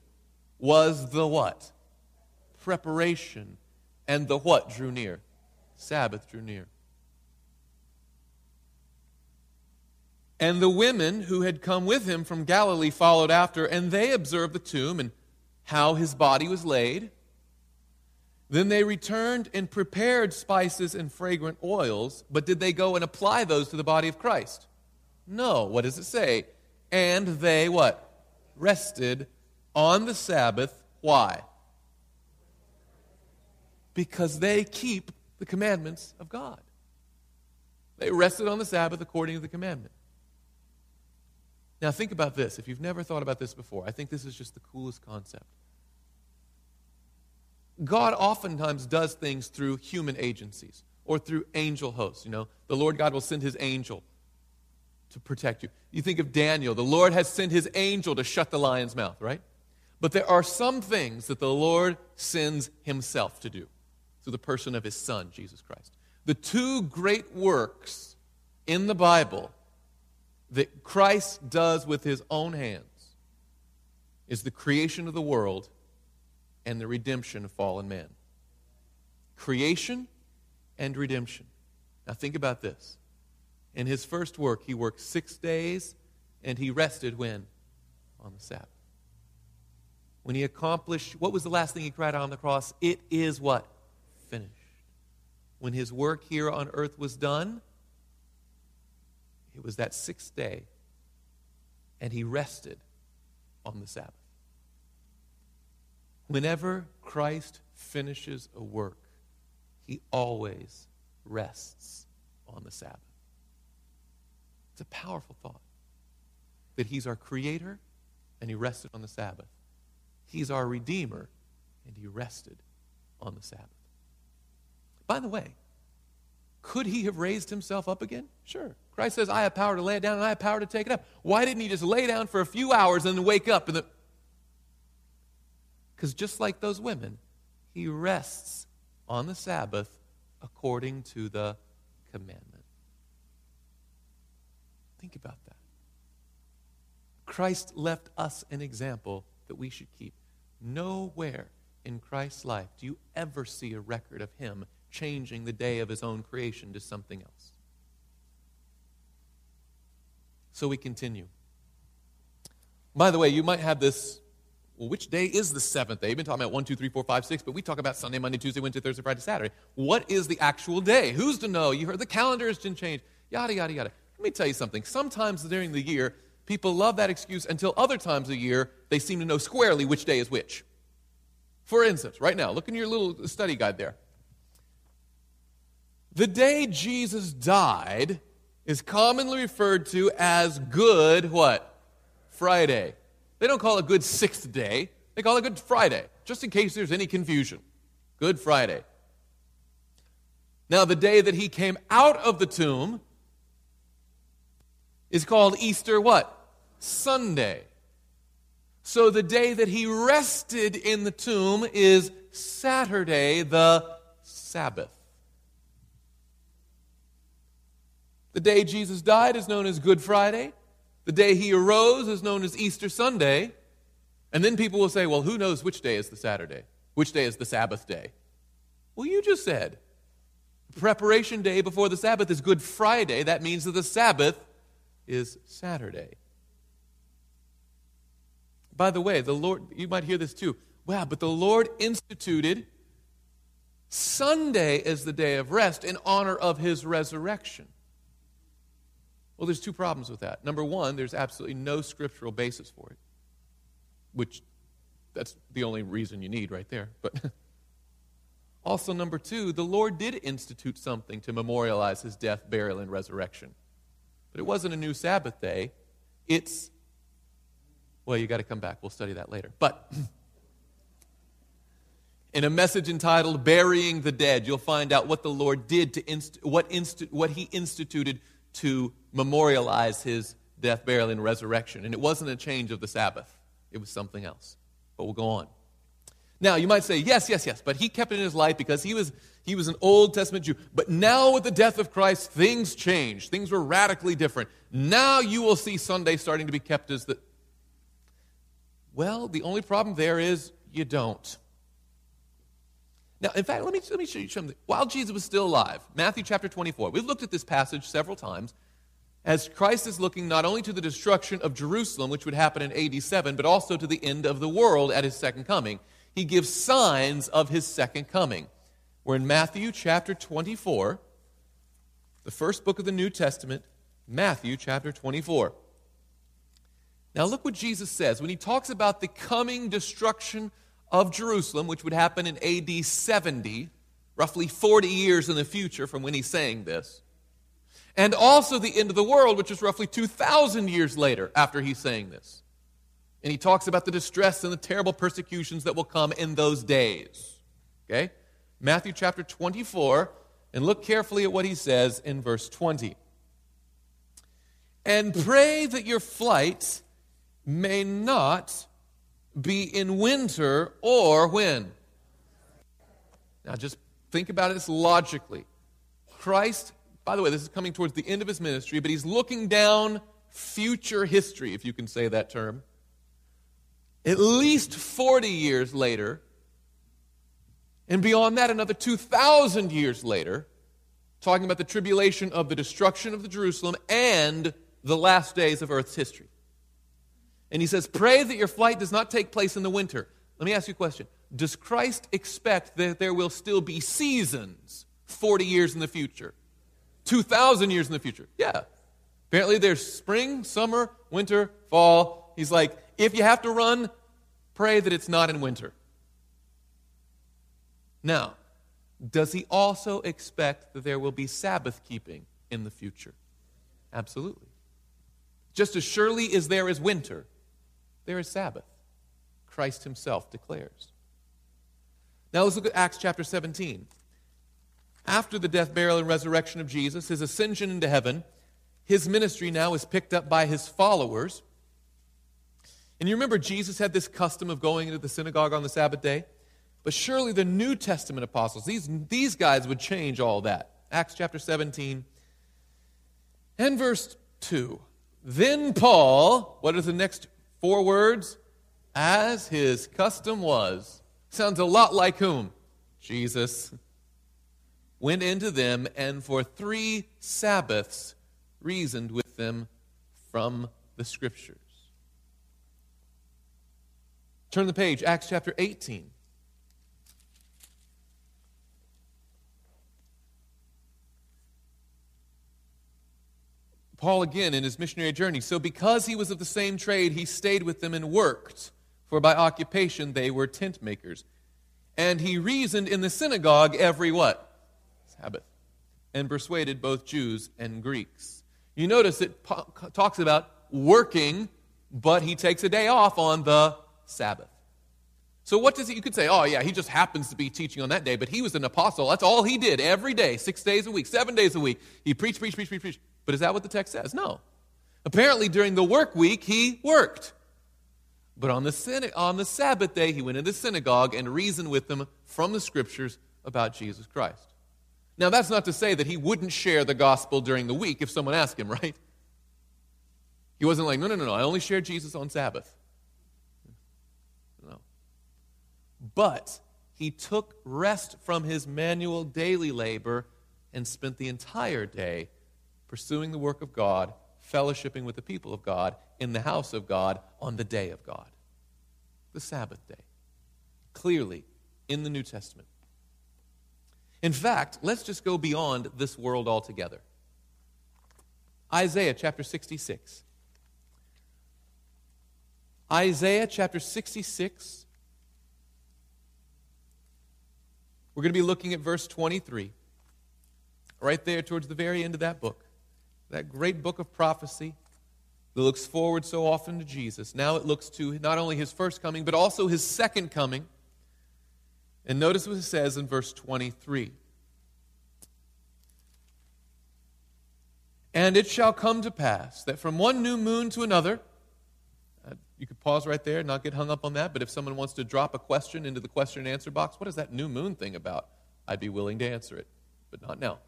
was the what? Preparation. And the what drew near? Sabbath drew near. And the women who had come with him from Galilee followed after, and they observed the tomb and how his body was laid. Then they returned and prepared spices and fragrant oils, but did they go and apply those to the body of Christ? No. What does it say? And they what? Rested on the Sabbath. Why? Because they keep the commandments of God. They rested on the Sabbath according to the commandment. Now, think about this. If you've never thought about this before, I think this is just the coolest concept. God oftentimes does things through human agencies or through angel hosts. You know, the Lord God will send his angel to protect you. You think of Daniel, the Lord has sent his angel to shut the lion's mouth, right? But there are some things that the Lord sends himself to do through the person of his son, Jesus Christ. The two great works in the Bible that Christ does with his own hands is the creation of the world and the redemption of fallen man. Creation and redemption. Now, think about this. In his first work, he worked six days and he rested when? On the Sabbath. When he accomplished, what was the last thing he cried out on the cross? It is what? Finished. When his work here on earth was done, it was that sixth day, and he rested on the Sabbath. Whenever Christ finishes a work, he always rests on the Sabbath. It's a powerful thought that he's our creator and he rested on the Sabbath. He's our redeemer and he rested on the Sabbath. By the way, could he have raised himself up again? Sure. Christ says, I have power to lay it down and I have power to take it up. Why didn't he just lay down for a few hours and then wake up? And Because just like those women, he rests on the Sabbath according to the commandment. Think about that. Christ left us an example that we should keep. Nowhere in Christ's life do you ever see a record of him changing the day of his own creation to something else. So we continue. By the way, you might have this. Well, which day is the seventh day? You've been talking about one, two, three, four, five, six, but we talk about Sunday, Monday, Tuesday, Wednesday, Thursday, Friday, Saturday. What is the actual day? Who's to know? You heard the calendars didn't change. Yada, yada, yada. Let me tell you something. Sometimes during the year, people love that excuse until other times of the year, they seem to know squarely which day is which. For instance, right now, look in your little study guide there. The day Jesus died is commonly referred to as Good what? Friday. They don't call it Good Sixth Day. They call it Good Friday, just in case there's any confusion. Good Friday. Now, the day that he came out of the tomb is called Easter what? Sunday. So the day that he rested in the tomb is Saturday, the Sabbath. The day Jesus died is known as Good Friday. The day he arose is known as Easter Sunday. And then people will say, well, who knows which day is the Saturday? Which day is the Sabbath day? Well, you just said. Preparation day before the Sabbath is Good Friday. That means that the Sabbath is Saturday. By the way, the Lord, you might hear this too. Wow, but the Lord instituted Sunday as the day of rest in honor of his resurrection. Well, there's two problems with that. Number one, there's absolutely no scriptural basis for it, which that's the only reason you need right there. But also, number two, the Lord did institute something to memorialize his death, burial, and resurrection. But it wasn't a new Sabbath day. It's, well, you got to come back. We'll study that later. But in a message entitled Burying the Dead, you'll find out what the Lord did to, inst- what, inst- what he instituted to memorialize his death, burial, and resurrection. And it wasn't a change of the Sabbath, it was something else. But we'll go on. Now, you might say, yes, yes, yes, but he kept it in his life because he was, he was an Old Testament Jew. But now, with the death of Christ, things changed. Things were radically different. Now you will see Sunday starting to be kept as the. Well, the only problem there is you don't. Now, in fact, let me, let me show you something. While Jesus was still alive, Matthew chapter 24, we've looked at this passage several times. As Christ is looking not only to the destruction of Jerusalem, which would happen in AD 7, but also to the end of the world at his second coming. He gives signs of his second coming. We're in Matthew chapter 24, the first book of the New Testament, Matthew chapter 24. Now, look what Jesus says when he talks about the coming destruction of Jerusalem, which would happen in AD 70, roughly 40 years in the future from when he's saying this and also the end of the world, which is roughly 2,000 years later after he's saying this. And he talks about the distress and the terrible persecutions that will come in those days. Okay? Matthew chapter 24, and look carefully at what he says in verse 20. And pray that your flight may not be in winter or when? Now just think about this logically. Christ by the way, this is coming towards the end of his ministry, but he's looking down future history, if you can say that term. At least 40 years later, and beyond that, another 2,000 years later, talking about the tribulation of the destruction of the Jerusalem and the last days of Earth's history. And he says, Pray that your flight does not take place in the winter. Let me ask you a question Does Christ expect that there will still be seasons 40 years in the future? 2,000 years in the future. Yeah. Apparently there's spring, summer, winter, fall. He's like, if you have to run, pray that it's not in winter. Now, does he also expect that there will be Sabbath keeping in the future? Absolutely. Just as surely as there is winter, there is Sabbath. Christ himself declares. Now let's look at Acts chapter 17 after the death, burial, and resurrection of Jesus, his ascension into heaven, his ministry now is picked up by his followers. And you remember Jesus had this custom of going into the synagogue on the Sabbath day? But surely the New Testament apostles, these, these guys would change all that. Acts chapter 17 and verse 2. Then Paul, what are the next four words? As his custom was. Sounds a lot like whom? Jesus went into them and for three Sabbaths reasoned with them from the Scriptures. Turn the page, Acts chapter 18. Paul again in his missionary journey. So, because he was of the same trade, he stayed with them and worked, for by occupation they were tent makers. And he reasoned in the synagogue every what? Sabbath and persuaded both Jews and Greeks. You notice it talks about working, but he takes a day off on the Sabbath. So, what does he, you could say, oh, yeah, he just happens to be teaching on that day, but he was an apostle. That's all he did every day, six days a week, seven days a week. He preached, preached, preached, preached, preached. But is that what the text says? No. Apparently, during the work week, he worked. But on the, on the Sabbath day, he went into the synagogue and reasoned with them from the scriptures about Jesus Christ. Now, that's not to say that he wouldn't share the gospel during the week if someone asked him, right? He wasn't like, no, no, no, no, I only share Jesus on Sabbath. No. But he took rest from his manual daily labor and spent the entire day pursuing the work of God, fellowshipping with the people of God in the house of God on the day of God, the Sabbath day. Clearly, in the New Testament. In fact, let's just go beyond this world altogether. Isaiah chapter 66. Isaiah chapter 66. We're going to be looking at verse 23. Right there towards the very end of that book. That great book of prophecy that looks forward so often to Jesus. Now it looks to not only his first coming, but also his second coming and notice what it says in verse 23. And it shall come to pass that from one new moon to another, uh, you could pause right there not get hung up on that, but if someone wants to drop a question into the question and answer box, what is that new moon thing about? I'd be willing to answer it, but not now.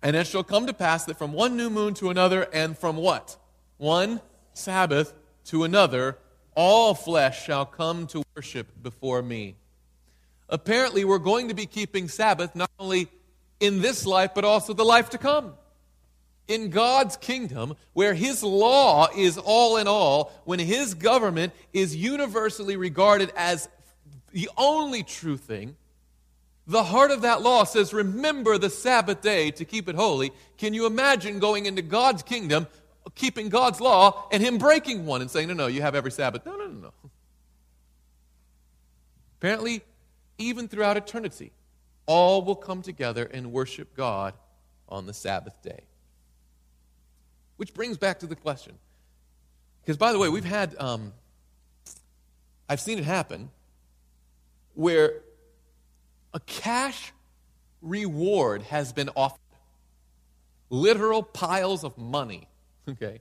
And it shall come to pass that from one new moon to another, and from what? One Sabbath to another, all flesh shall come to worship before me. Apparently, we're going to be keeping Sabbath not only in this life, but also the life to come. In God's kingdom, where His law is all in all, when His government is universally regarded as the only true thing, the heart of that law says, Remember the Sabbath day to keep it holy. Can you imagine going into God's kingdom, keeping God's law, and Him breaking one and saying, No, no, you have every Sabbath? No, no, no, no. Apparently, even throughout eternity, all will come together and worship God on the Sabbath day. Which brings back to the question. Because, by the way, we've had, um, I've seen it happen where a cash reward has been offered. Literal piles of money, okay,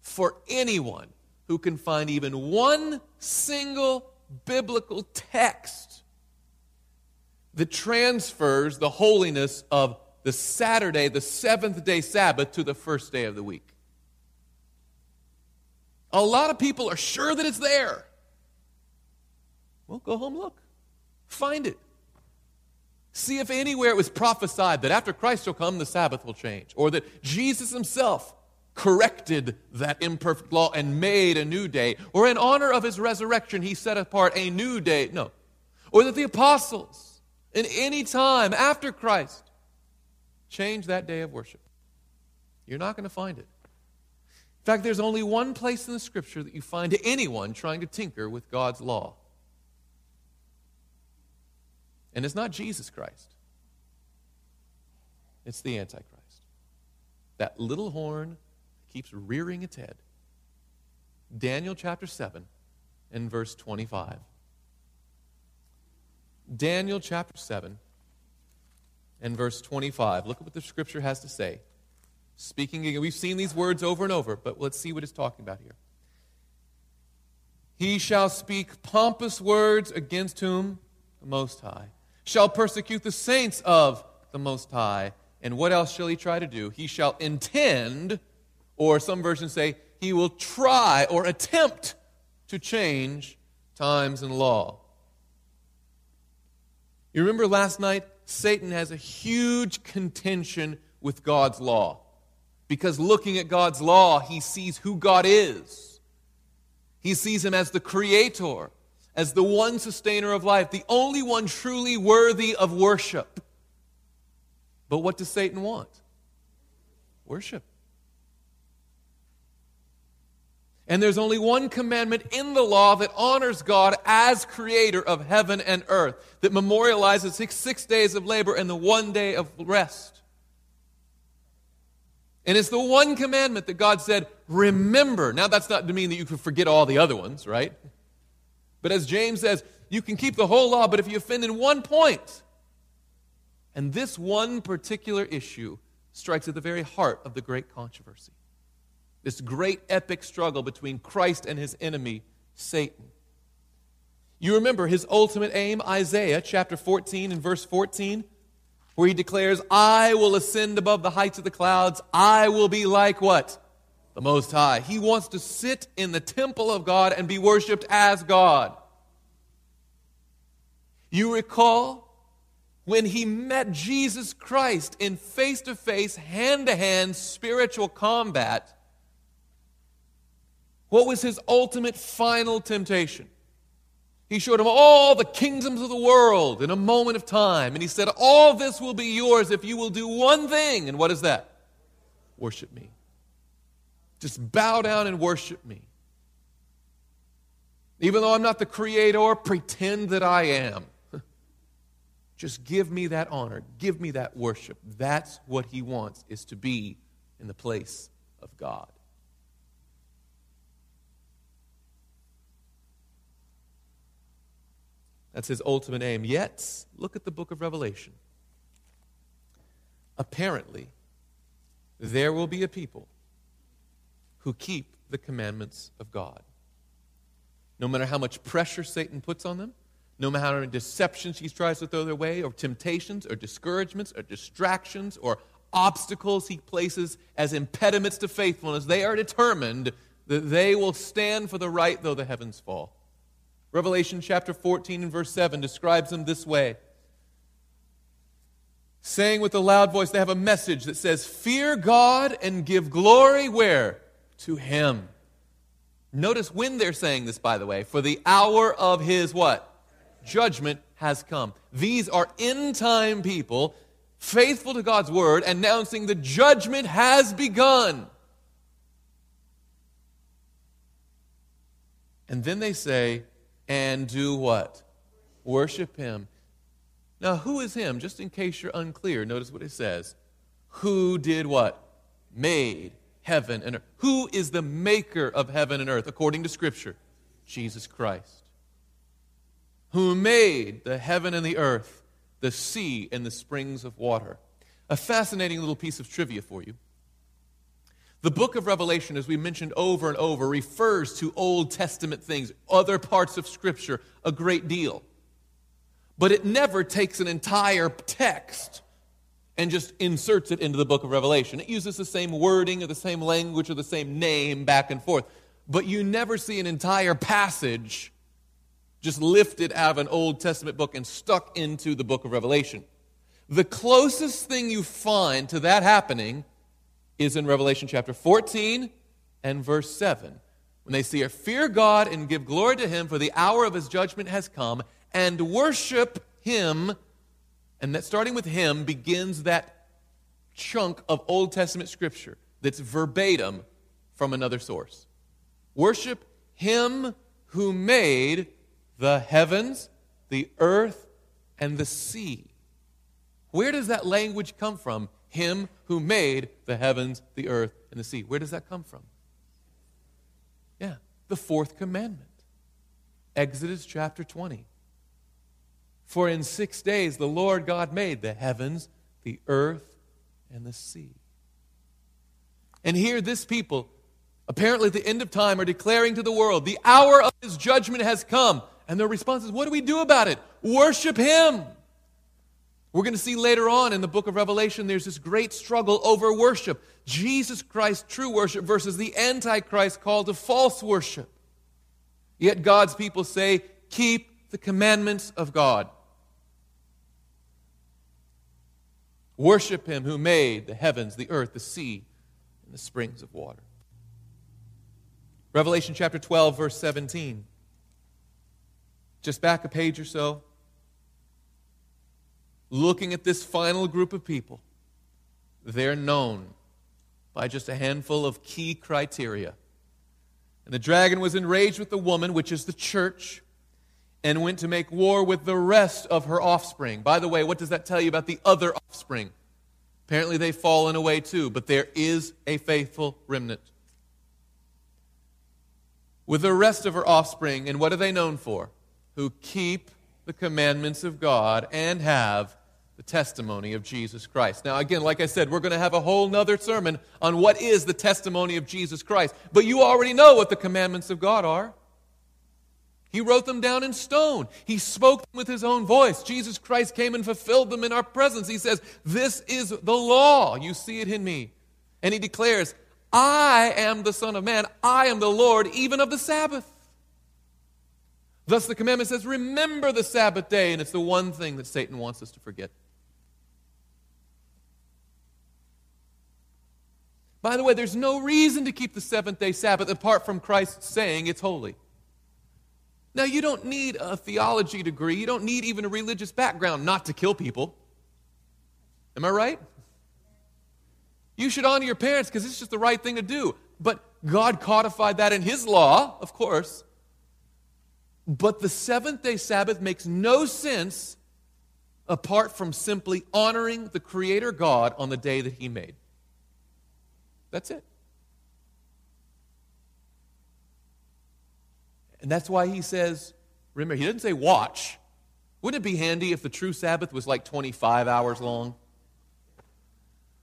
for anyone who can find even one single biblical text that transfers the holiness of the Saturday, the seventh day Sabbath, to the first day of the week. A lot of people are sure that it's there. Well, go home, look, find it. See if anywhere it was prophesied that after Christ shall come, the Sabbath will change, or that Jesus himself corrected that imperfect law and made a new day, or in honor of his resurrection, he set apart a new day. No. Or that the apostles, in any time after Christ, change that day of worship. You're not going to find it. In fact, there's only one place in the scripture that you find anyone trying to tinker with God's law. And it's not Jesus Christ, it's the Antichrist. That little horn keeps rearing its head. Daniel chapter 7 and verse 25. Daniel chapter 7 and verse 25. Look at what the scripture has to say. Speaking again, we've seen these words over and over, but let's see what it's talking about here. He shall speak pompous words against whom? The Most High shall persecute the saints of the Most High. And what else shall he try to do? He shall intend, or some versions say, he will try or attempt to change times and law. You remember last night? Satan has a huge contention with God's law. Because looking at God's law, he sees who God is. He sees him as the creator, as the one sustainer of life, the only one truly worthy of worship. But what does Satan want? Worship. And there's only one commandment in the law that honors God as creator of heaven and earth, that memorializes six, six days of labor and the one day of rest. And it's the one commandment that God said, remember. Now, that's not to mean that you can forget all the other ones, right? But as James says, you can keep the whole law, but if you offend in one point, and this one particular issue strikes at the very heart of the great controversy. This great epic struggle between Christ and his enemy, Satan. You remember his ultimate aim, Isaiah chapter 14 and verse 14, where he declares, I will ascend above the heights of the clouds. I will be like what? the Most High. He wants to sit in the temple of God and be worshiped as God. You recall when he met Jesus Christ in face to face, hand to hand spiritual combat, what was his ultimate final temptation? He showed him all the kingdoms of the world in a moment of time. And he said, All this will be yours if you will do one thing. And what is that? Worship me. Just bow down and worship me. Even though I'm not the creator, pretend that I am. Just give me that honor. Give me that worship. That's what he wants, is to be in the place of God. That's his ultimate aim. Yet, look at the book of Revelation. Apparently, there will be a people who keep the commandments of God. No matter how much pressure Satan puts on them, no matter how many deceptions he tries to throw their way, or temptations, or discouragements, or distractions, or obstacles he places as impediments to faithfulness, they are determined that they will stand for the right though the heavens fall. Revelation chapter 14 and verse 7 describes them this way saying with a loud voice, they have a message that says, Fear God and give glory where? To Him. Notice when they're saying this, by the way, for the hour of His what? Judgment has come. These are end time people, faithful to God's word, announcing the judgment has begun. And then they say, and do what? Worship Him. Now, who is him? Just in case you're unclear, notice what it says. Who did what? Made heaven and earth. Who is the maker of heaven and earth according to Scripture? Jesus Christ. Who made the heaven and the earth, the sea and the springs of water. A fascinating little piece of trivia for you. The book of Revelation, as we mentioned over and over, refers to Old Testament things, other parts of Scripture, a great deal but it never takes an entire text and just inserts it into the book of Revelation. It uses the same wording or the same language or the same name back and forth. But you never see an entire passage just lifted out of an Old Testament book and stuck into the book of Revelation. The closest thing you find to that happening is in Revelation chapter 14 and verse 7. When they say, Fear God and give glory to Him, for the hour of His judgment has come, and worship Him. And that starting with Him begins that chunk of Old Testament scripture that's verbatim from another source. Worship Him who made the heavens, the earth, and the sea. Where does that language come from? Him who made the heavens, the earth, and the sea. Where does that come from? Yeah, the fourth commandment. Exodus chapter 20. For in six days the Lord God made the heavens, the earth, and the sea. And here, this people, apparently at the end of time, are declaring to the world, the hour of his judgment has come. And their response is, what do we do about it? Worship him. We're going to see later on in the book of Revelation, there's this great struggle over worship. Jesus Christ, true worship, versus the Antichrist call to false worship. Yet God's people say, keep the commandments of God. Worship him who made the heavens, the earth, the sea, and the springs of water. Revelation chapter 12, verse 17. Just back a page or so. Looking at this final group of people, they're known by just a handful of key criteria. And the dragon was enraged with the woman, which is the church, and went to make war with the rest of her offspring. By the way, what does that tell you about the other offspring? Apparently, they've fallen away too, but there is a faithful remnant. With the rest of her offspring, and what are they known for? Who keep the commandments of God and have the testimony of Jesus Christ. Now, again, like I said, we're going to have a whole nother sermon on what is the testimony of Jesus Christ. But you already know what the commandments of God are. He wrote them down in stone. He spoke them with his own voice. Jesus Christ came and fulfilled them in our presence. He says, This is the law. You see it in me. And he declares, I am the Son of Man. I am the Lord, even of the Sabbath. Thus, the commandment says, Remember the Sabbath day. And it's the one thing that Satan wants us to forget. By the way, there's no reason to keep the seventh day Sabbath apart from Christ saying it's holy. Now, you don't need a theology degree, you don't need even a religious background not to kill people. Am I right? You should honor your parents because it's just the right thing to do. But God codified that in His law, of course. But the seventh day Sabbath makes no sense apart from simply honoring the Creator God on the day that He made. That's it. And that's why he says, remember, he doesn't say watch. Wouldn't it be handy if the true Sabbath was like 25 hours long?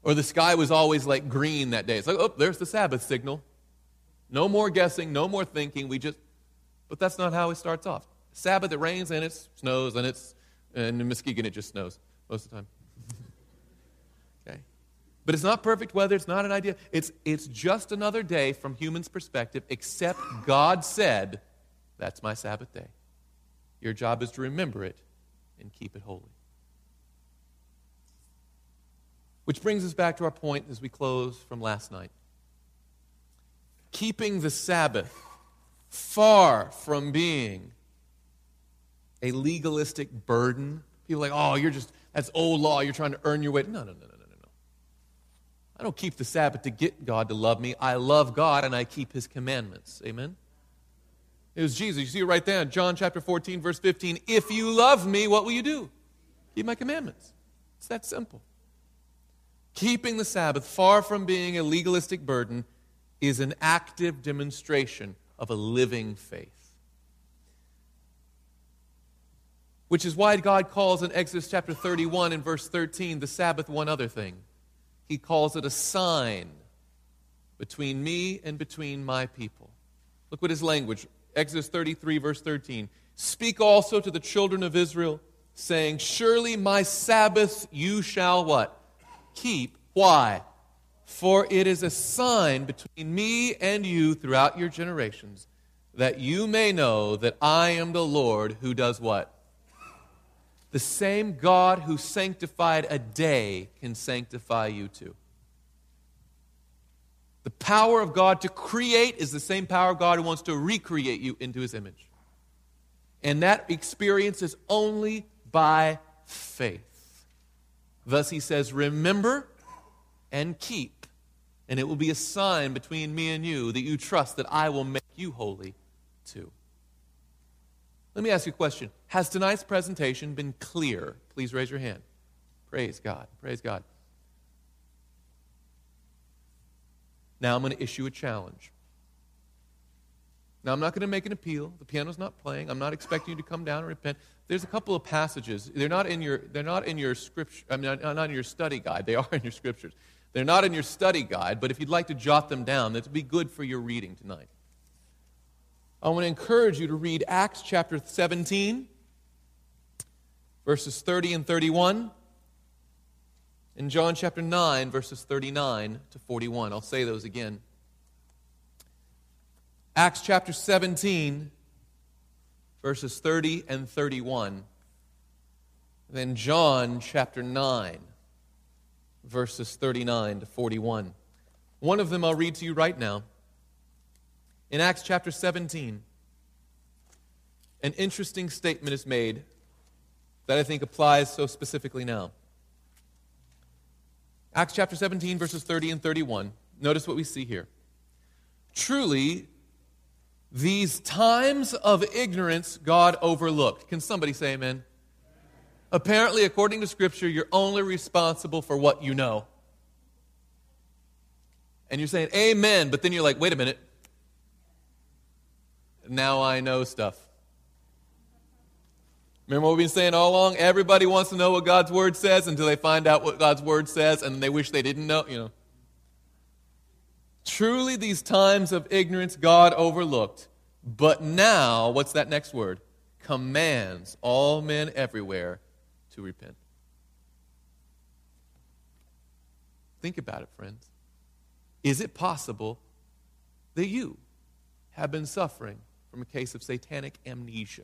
Or the sky was always like green that day. It's like, oh, there's the Sabbath signal. No more guessing, no more thinking. We just, but that's not how it starts off. Sabbath, it rains and it snows and it's, and in Muskegon, it just snows most of the time. But it's not perfect weather. It's not an idea. It's, it's just another day from humans' perspective, except God said, that's my Sabbath day. Your job is to remember it and keep it holy. Which brings us back to our point as we close from last night. Keeping the Sabbath far from being a legalistic burden. People are like, oh, you're just, that's old law. You're trying to earn your way. No, no, no, no. I don't keep the Sabbath to get God to love me. I love God and I keep his commandments. Amen? It was Jesus. You see it right there in John chapter 14, verse 15. If you love me, what will you do? Keep my commandments. It's that simple. Keeping the Sabbath far from being a legalistic burden is an active demonstration of a living faith. Which is why God calls in Exodus chapter 31 and verse 13 the Sabbath one other thing. He calls it a sign between me and between my people. Look what his language, Exodus 33, verse 13. Speak also to the children of Israel, saying, Surely my Sabbath you shall what? Keep. Why? For it is a sign between me and you throughout your generations, that you may know that I am the Lord who does what? The same God who sanctified a day can sanctify you too. The power of God to create is the same power of God who wants to recreate you into his image. And that experience is only by faith. Thus, he says, Remember and keep, and it will be a sign between me and you that you trust that I will make you holy too. Let me ask you a question. Has tonight's presentation been clear? Please raise your hand. Praise God. Praise God. Now I'm going to issue a challenge. Now I'm not going to make an appeal. The piano's not playing. I'm not expecting you to come down and repent. There's a couple of passages. They're not in your, they're not in your scripture. I mean, not in your study guide. They are in your scriptures. They're not in your study guide, but if you'd like to jot them down, that'd be good for your reading tonight. I want to encourage you to read Acts chapter 17, verses 30 and 31, and John chapter 9, verses 39 to 41. I'll say those again. Acts chapter 17, verses 30 and 31. Then John chapter 9, verses 39 to 41. One of them I'll read to you right now in Acts chapter 17, an interesting statement is made that I think applies so specifically now. Acts chapter 17, verses 30 and 31. Notice what we see here. Truly, these times of ignorance God overlooked. Can somebody say amen? Apparently, according to Scripture, you're only responsible for what you know. And you're saying amen, but then you're like, wait a minute now I know stuff. Remember what we've been saying all along? Everybody wants to know what God's Word says until they find out what God's Word says and they wish they didn't know, you know. Truly, these times of ignorance God overlooked. But now, what's that next word? Commands all men everywhere to repent. Think about it, friends. Is it possible that you have been suffering from a case of satanic amnesia,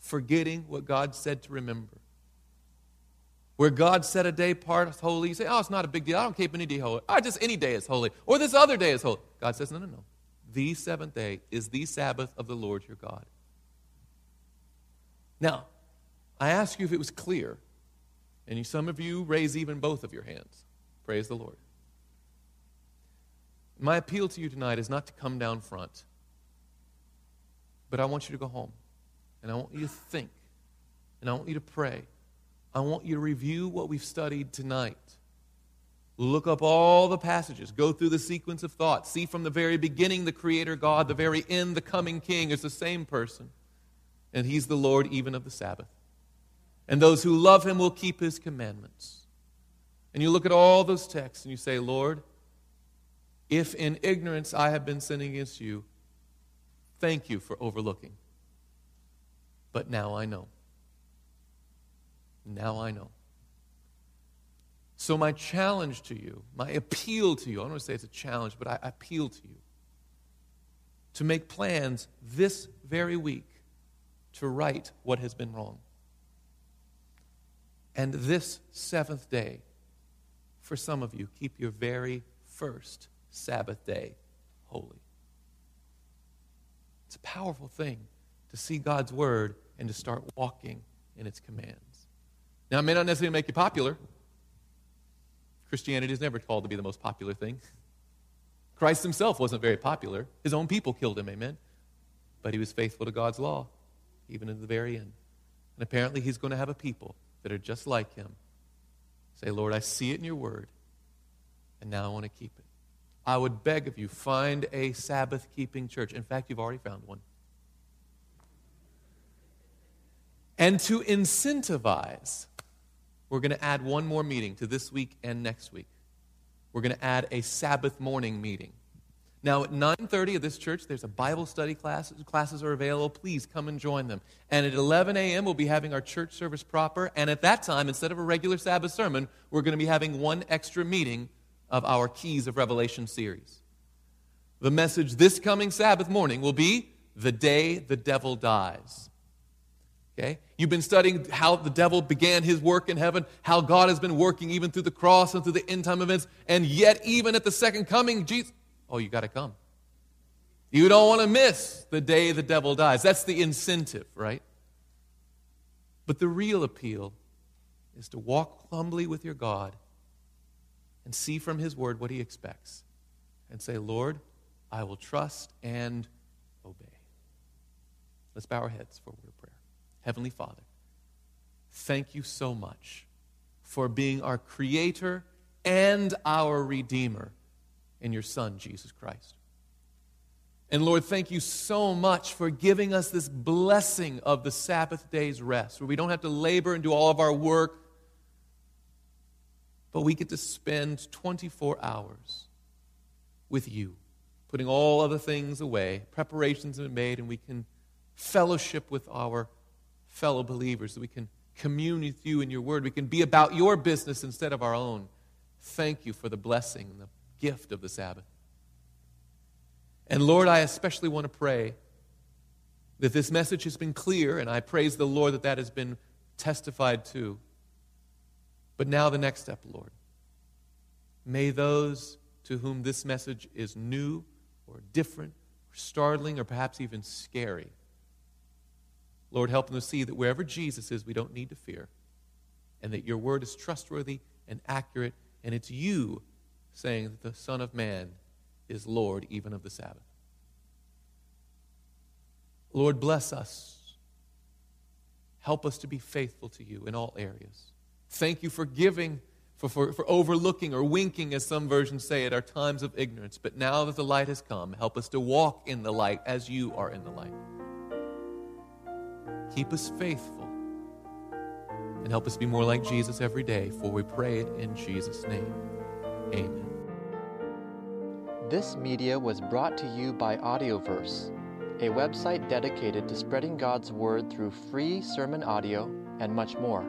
forgetting what God said to remember. Where God set a day apart as holy, you say, oh, it's not a big deal. I don't keep any day holy. I just any day is holy. Or this other day is holy. God says, no, no, no. The seventh day is the Sabbath of the Lord your God. Now, I ask you if it was clear, and some of you raise even both of your hands. Praise the Lord. My appeal to you tonight is not to come down front but I want you to go home. And I want you to think. And I want you to pray. I want you to review what we've studied tonight. Look up all the passages. Go through the sequence of thought. See from the very beginning the Creator God, the very end the coming King is the same person. And He's the Lord even of the Sabbath. And those who love Him will keep His commandments. And you look at all those texts and you say, Lord, if in ignorance I have been sinning against you, Thank you for overlooking. But now I know. Now I know. So, my challenge to you, my appeal to you, I don't want to say it's a challenge, but I appeal to you to make plans this very week to right what has been wrong. And this seventh day, for some of you, keep your very first Sabbath day holy. It's a powerful thing to see God's word and to start walking in its commands. Now, it may not necessarily make you popular. Christianity is never called to be the most popular thing. Christ himself wasn't very popular. His own people killed him, amen? But he was faithful to God's law, even in the very end. And apparently, he's going to have a people that are just like him. Say, Lord, I see it in your word, and now I want to keep it. I would beg of you, find a Sabbath keeping church. In fact, you've already found one. And to incentivize, we're going to add one more meeting to this week and next week. We're going to add a Sabbath morning meeting. Now at 9:30 at this church, there's a Bible study class. Classes are available. Please come and join them. And at 11 a.m., we'll be having our church service proper. And at that time, instead of a regular Sabbath sermon, we're going to be having one extra meeting of our Keys of Revelation series. The message this coming Sabbath morning will be the day the devil dies. Okay? You've been studying how the devil began his work in heaven, how God has been working even through the cross and through the end time events, and yet, even at the second coming, Jesus, oh, you got to come. You don't want to miss the day the devil dies. That's the incentive, right? But the real appeal is to walk humbly with your God and see from his word what he expects and say, Lord, I will trust and obey. Let's bow our heads for a word of prayer. Heavenly Father, thank you so much for being our creator and our redeemer in your Son, Jesus Christ. And Lord, thank you so much for giving us this blessing of the Sabbath day's rest, where we don't have to labor and do all of our work, but we get to spend 24 hours with you, putting all other things away. Preparations have been made, and we can fellowship with our fellow believers, we can commune with you in your word. We can be about your business instead of our own. Thank you for the blessing and the gift of the Sabbath. And Lord, I especially want to pray that this message has been clear, and I praise the Lord that that has been testified to. But now, the next step, Lord. May those to whom this message is new or different or startling or perhaps even scary, Lord, help them to see that wherever Jesus is, we don't need to fear, and that your word is trustworthy and accurate, and it's you saying that the Son of Man is Lord even of the Sabbath. Lord, bless us. Help us to be faithful to you in all areas. Thank you for giving, for, for, for overlooking or winking, as some versions say, at our times of ignorance. But now that the light has come, help us to walk in the light as you are in the light. Keep us faithful and help us be more like Jesus every day, for we pray it in Jesus' name. Amen. This media was brought to you by Audioverse, a website dedicated to spreading God's Word through free sermon audio and much more.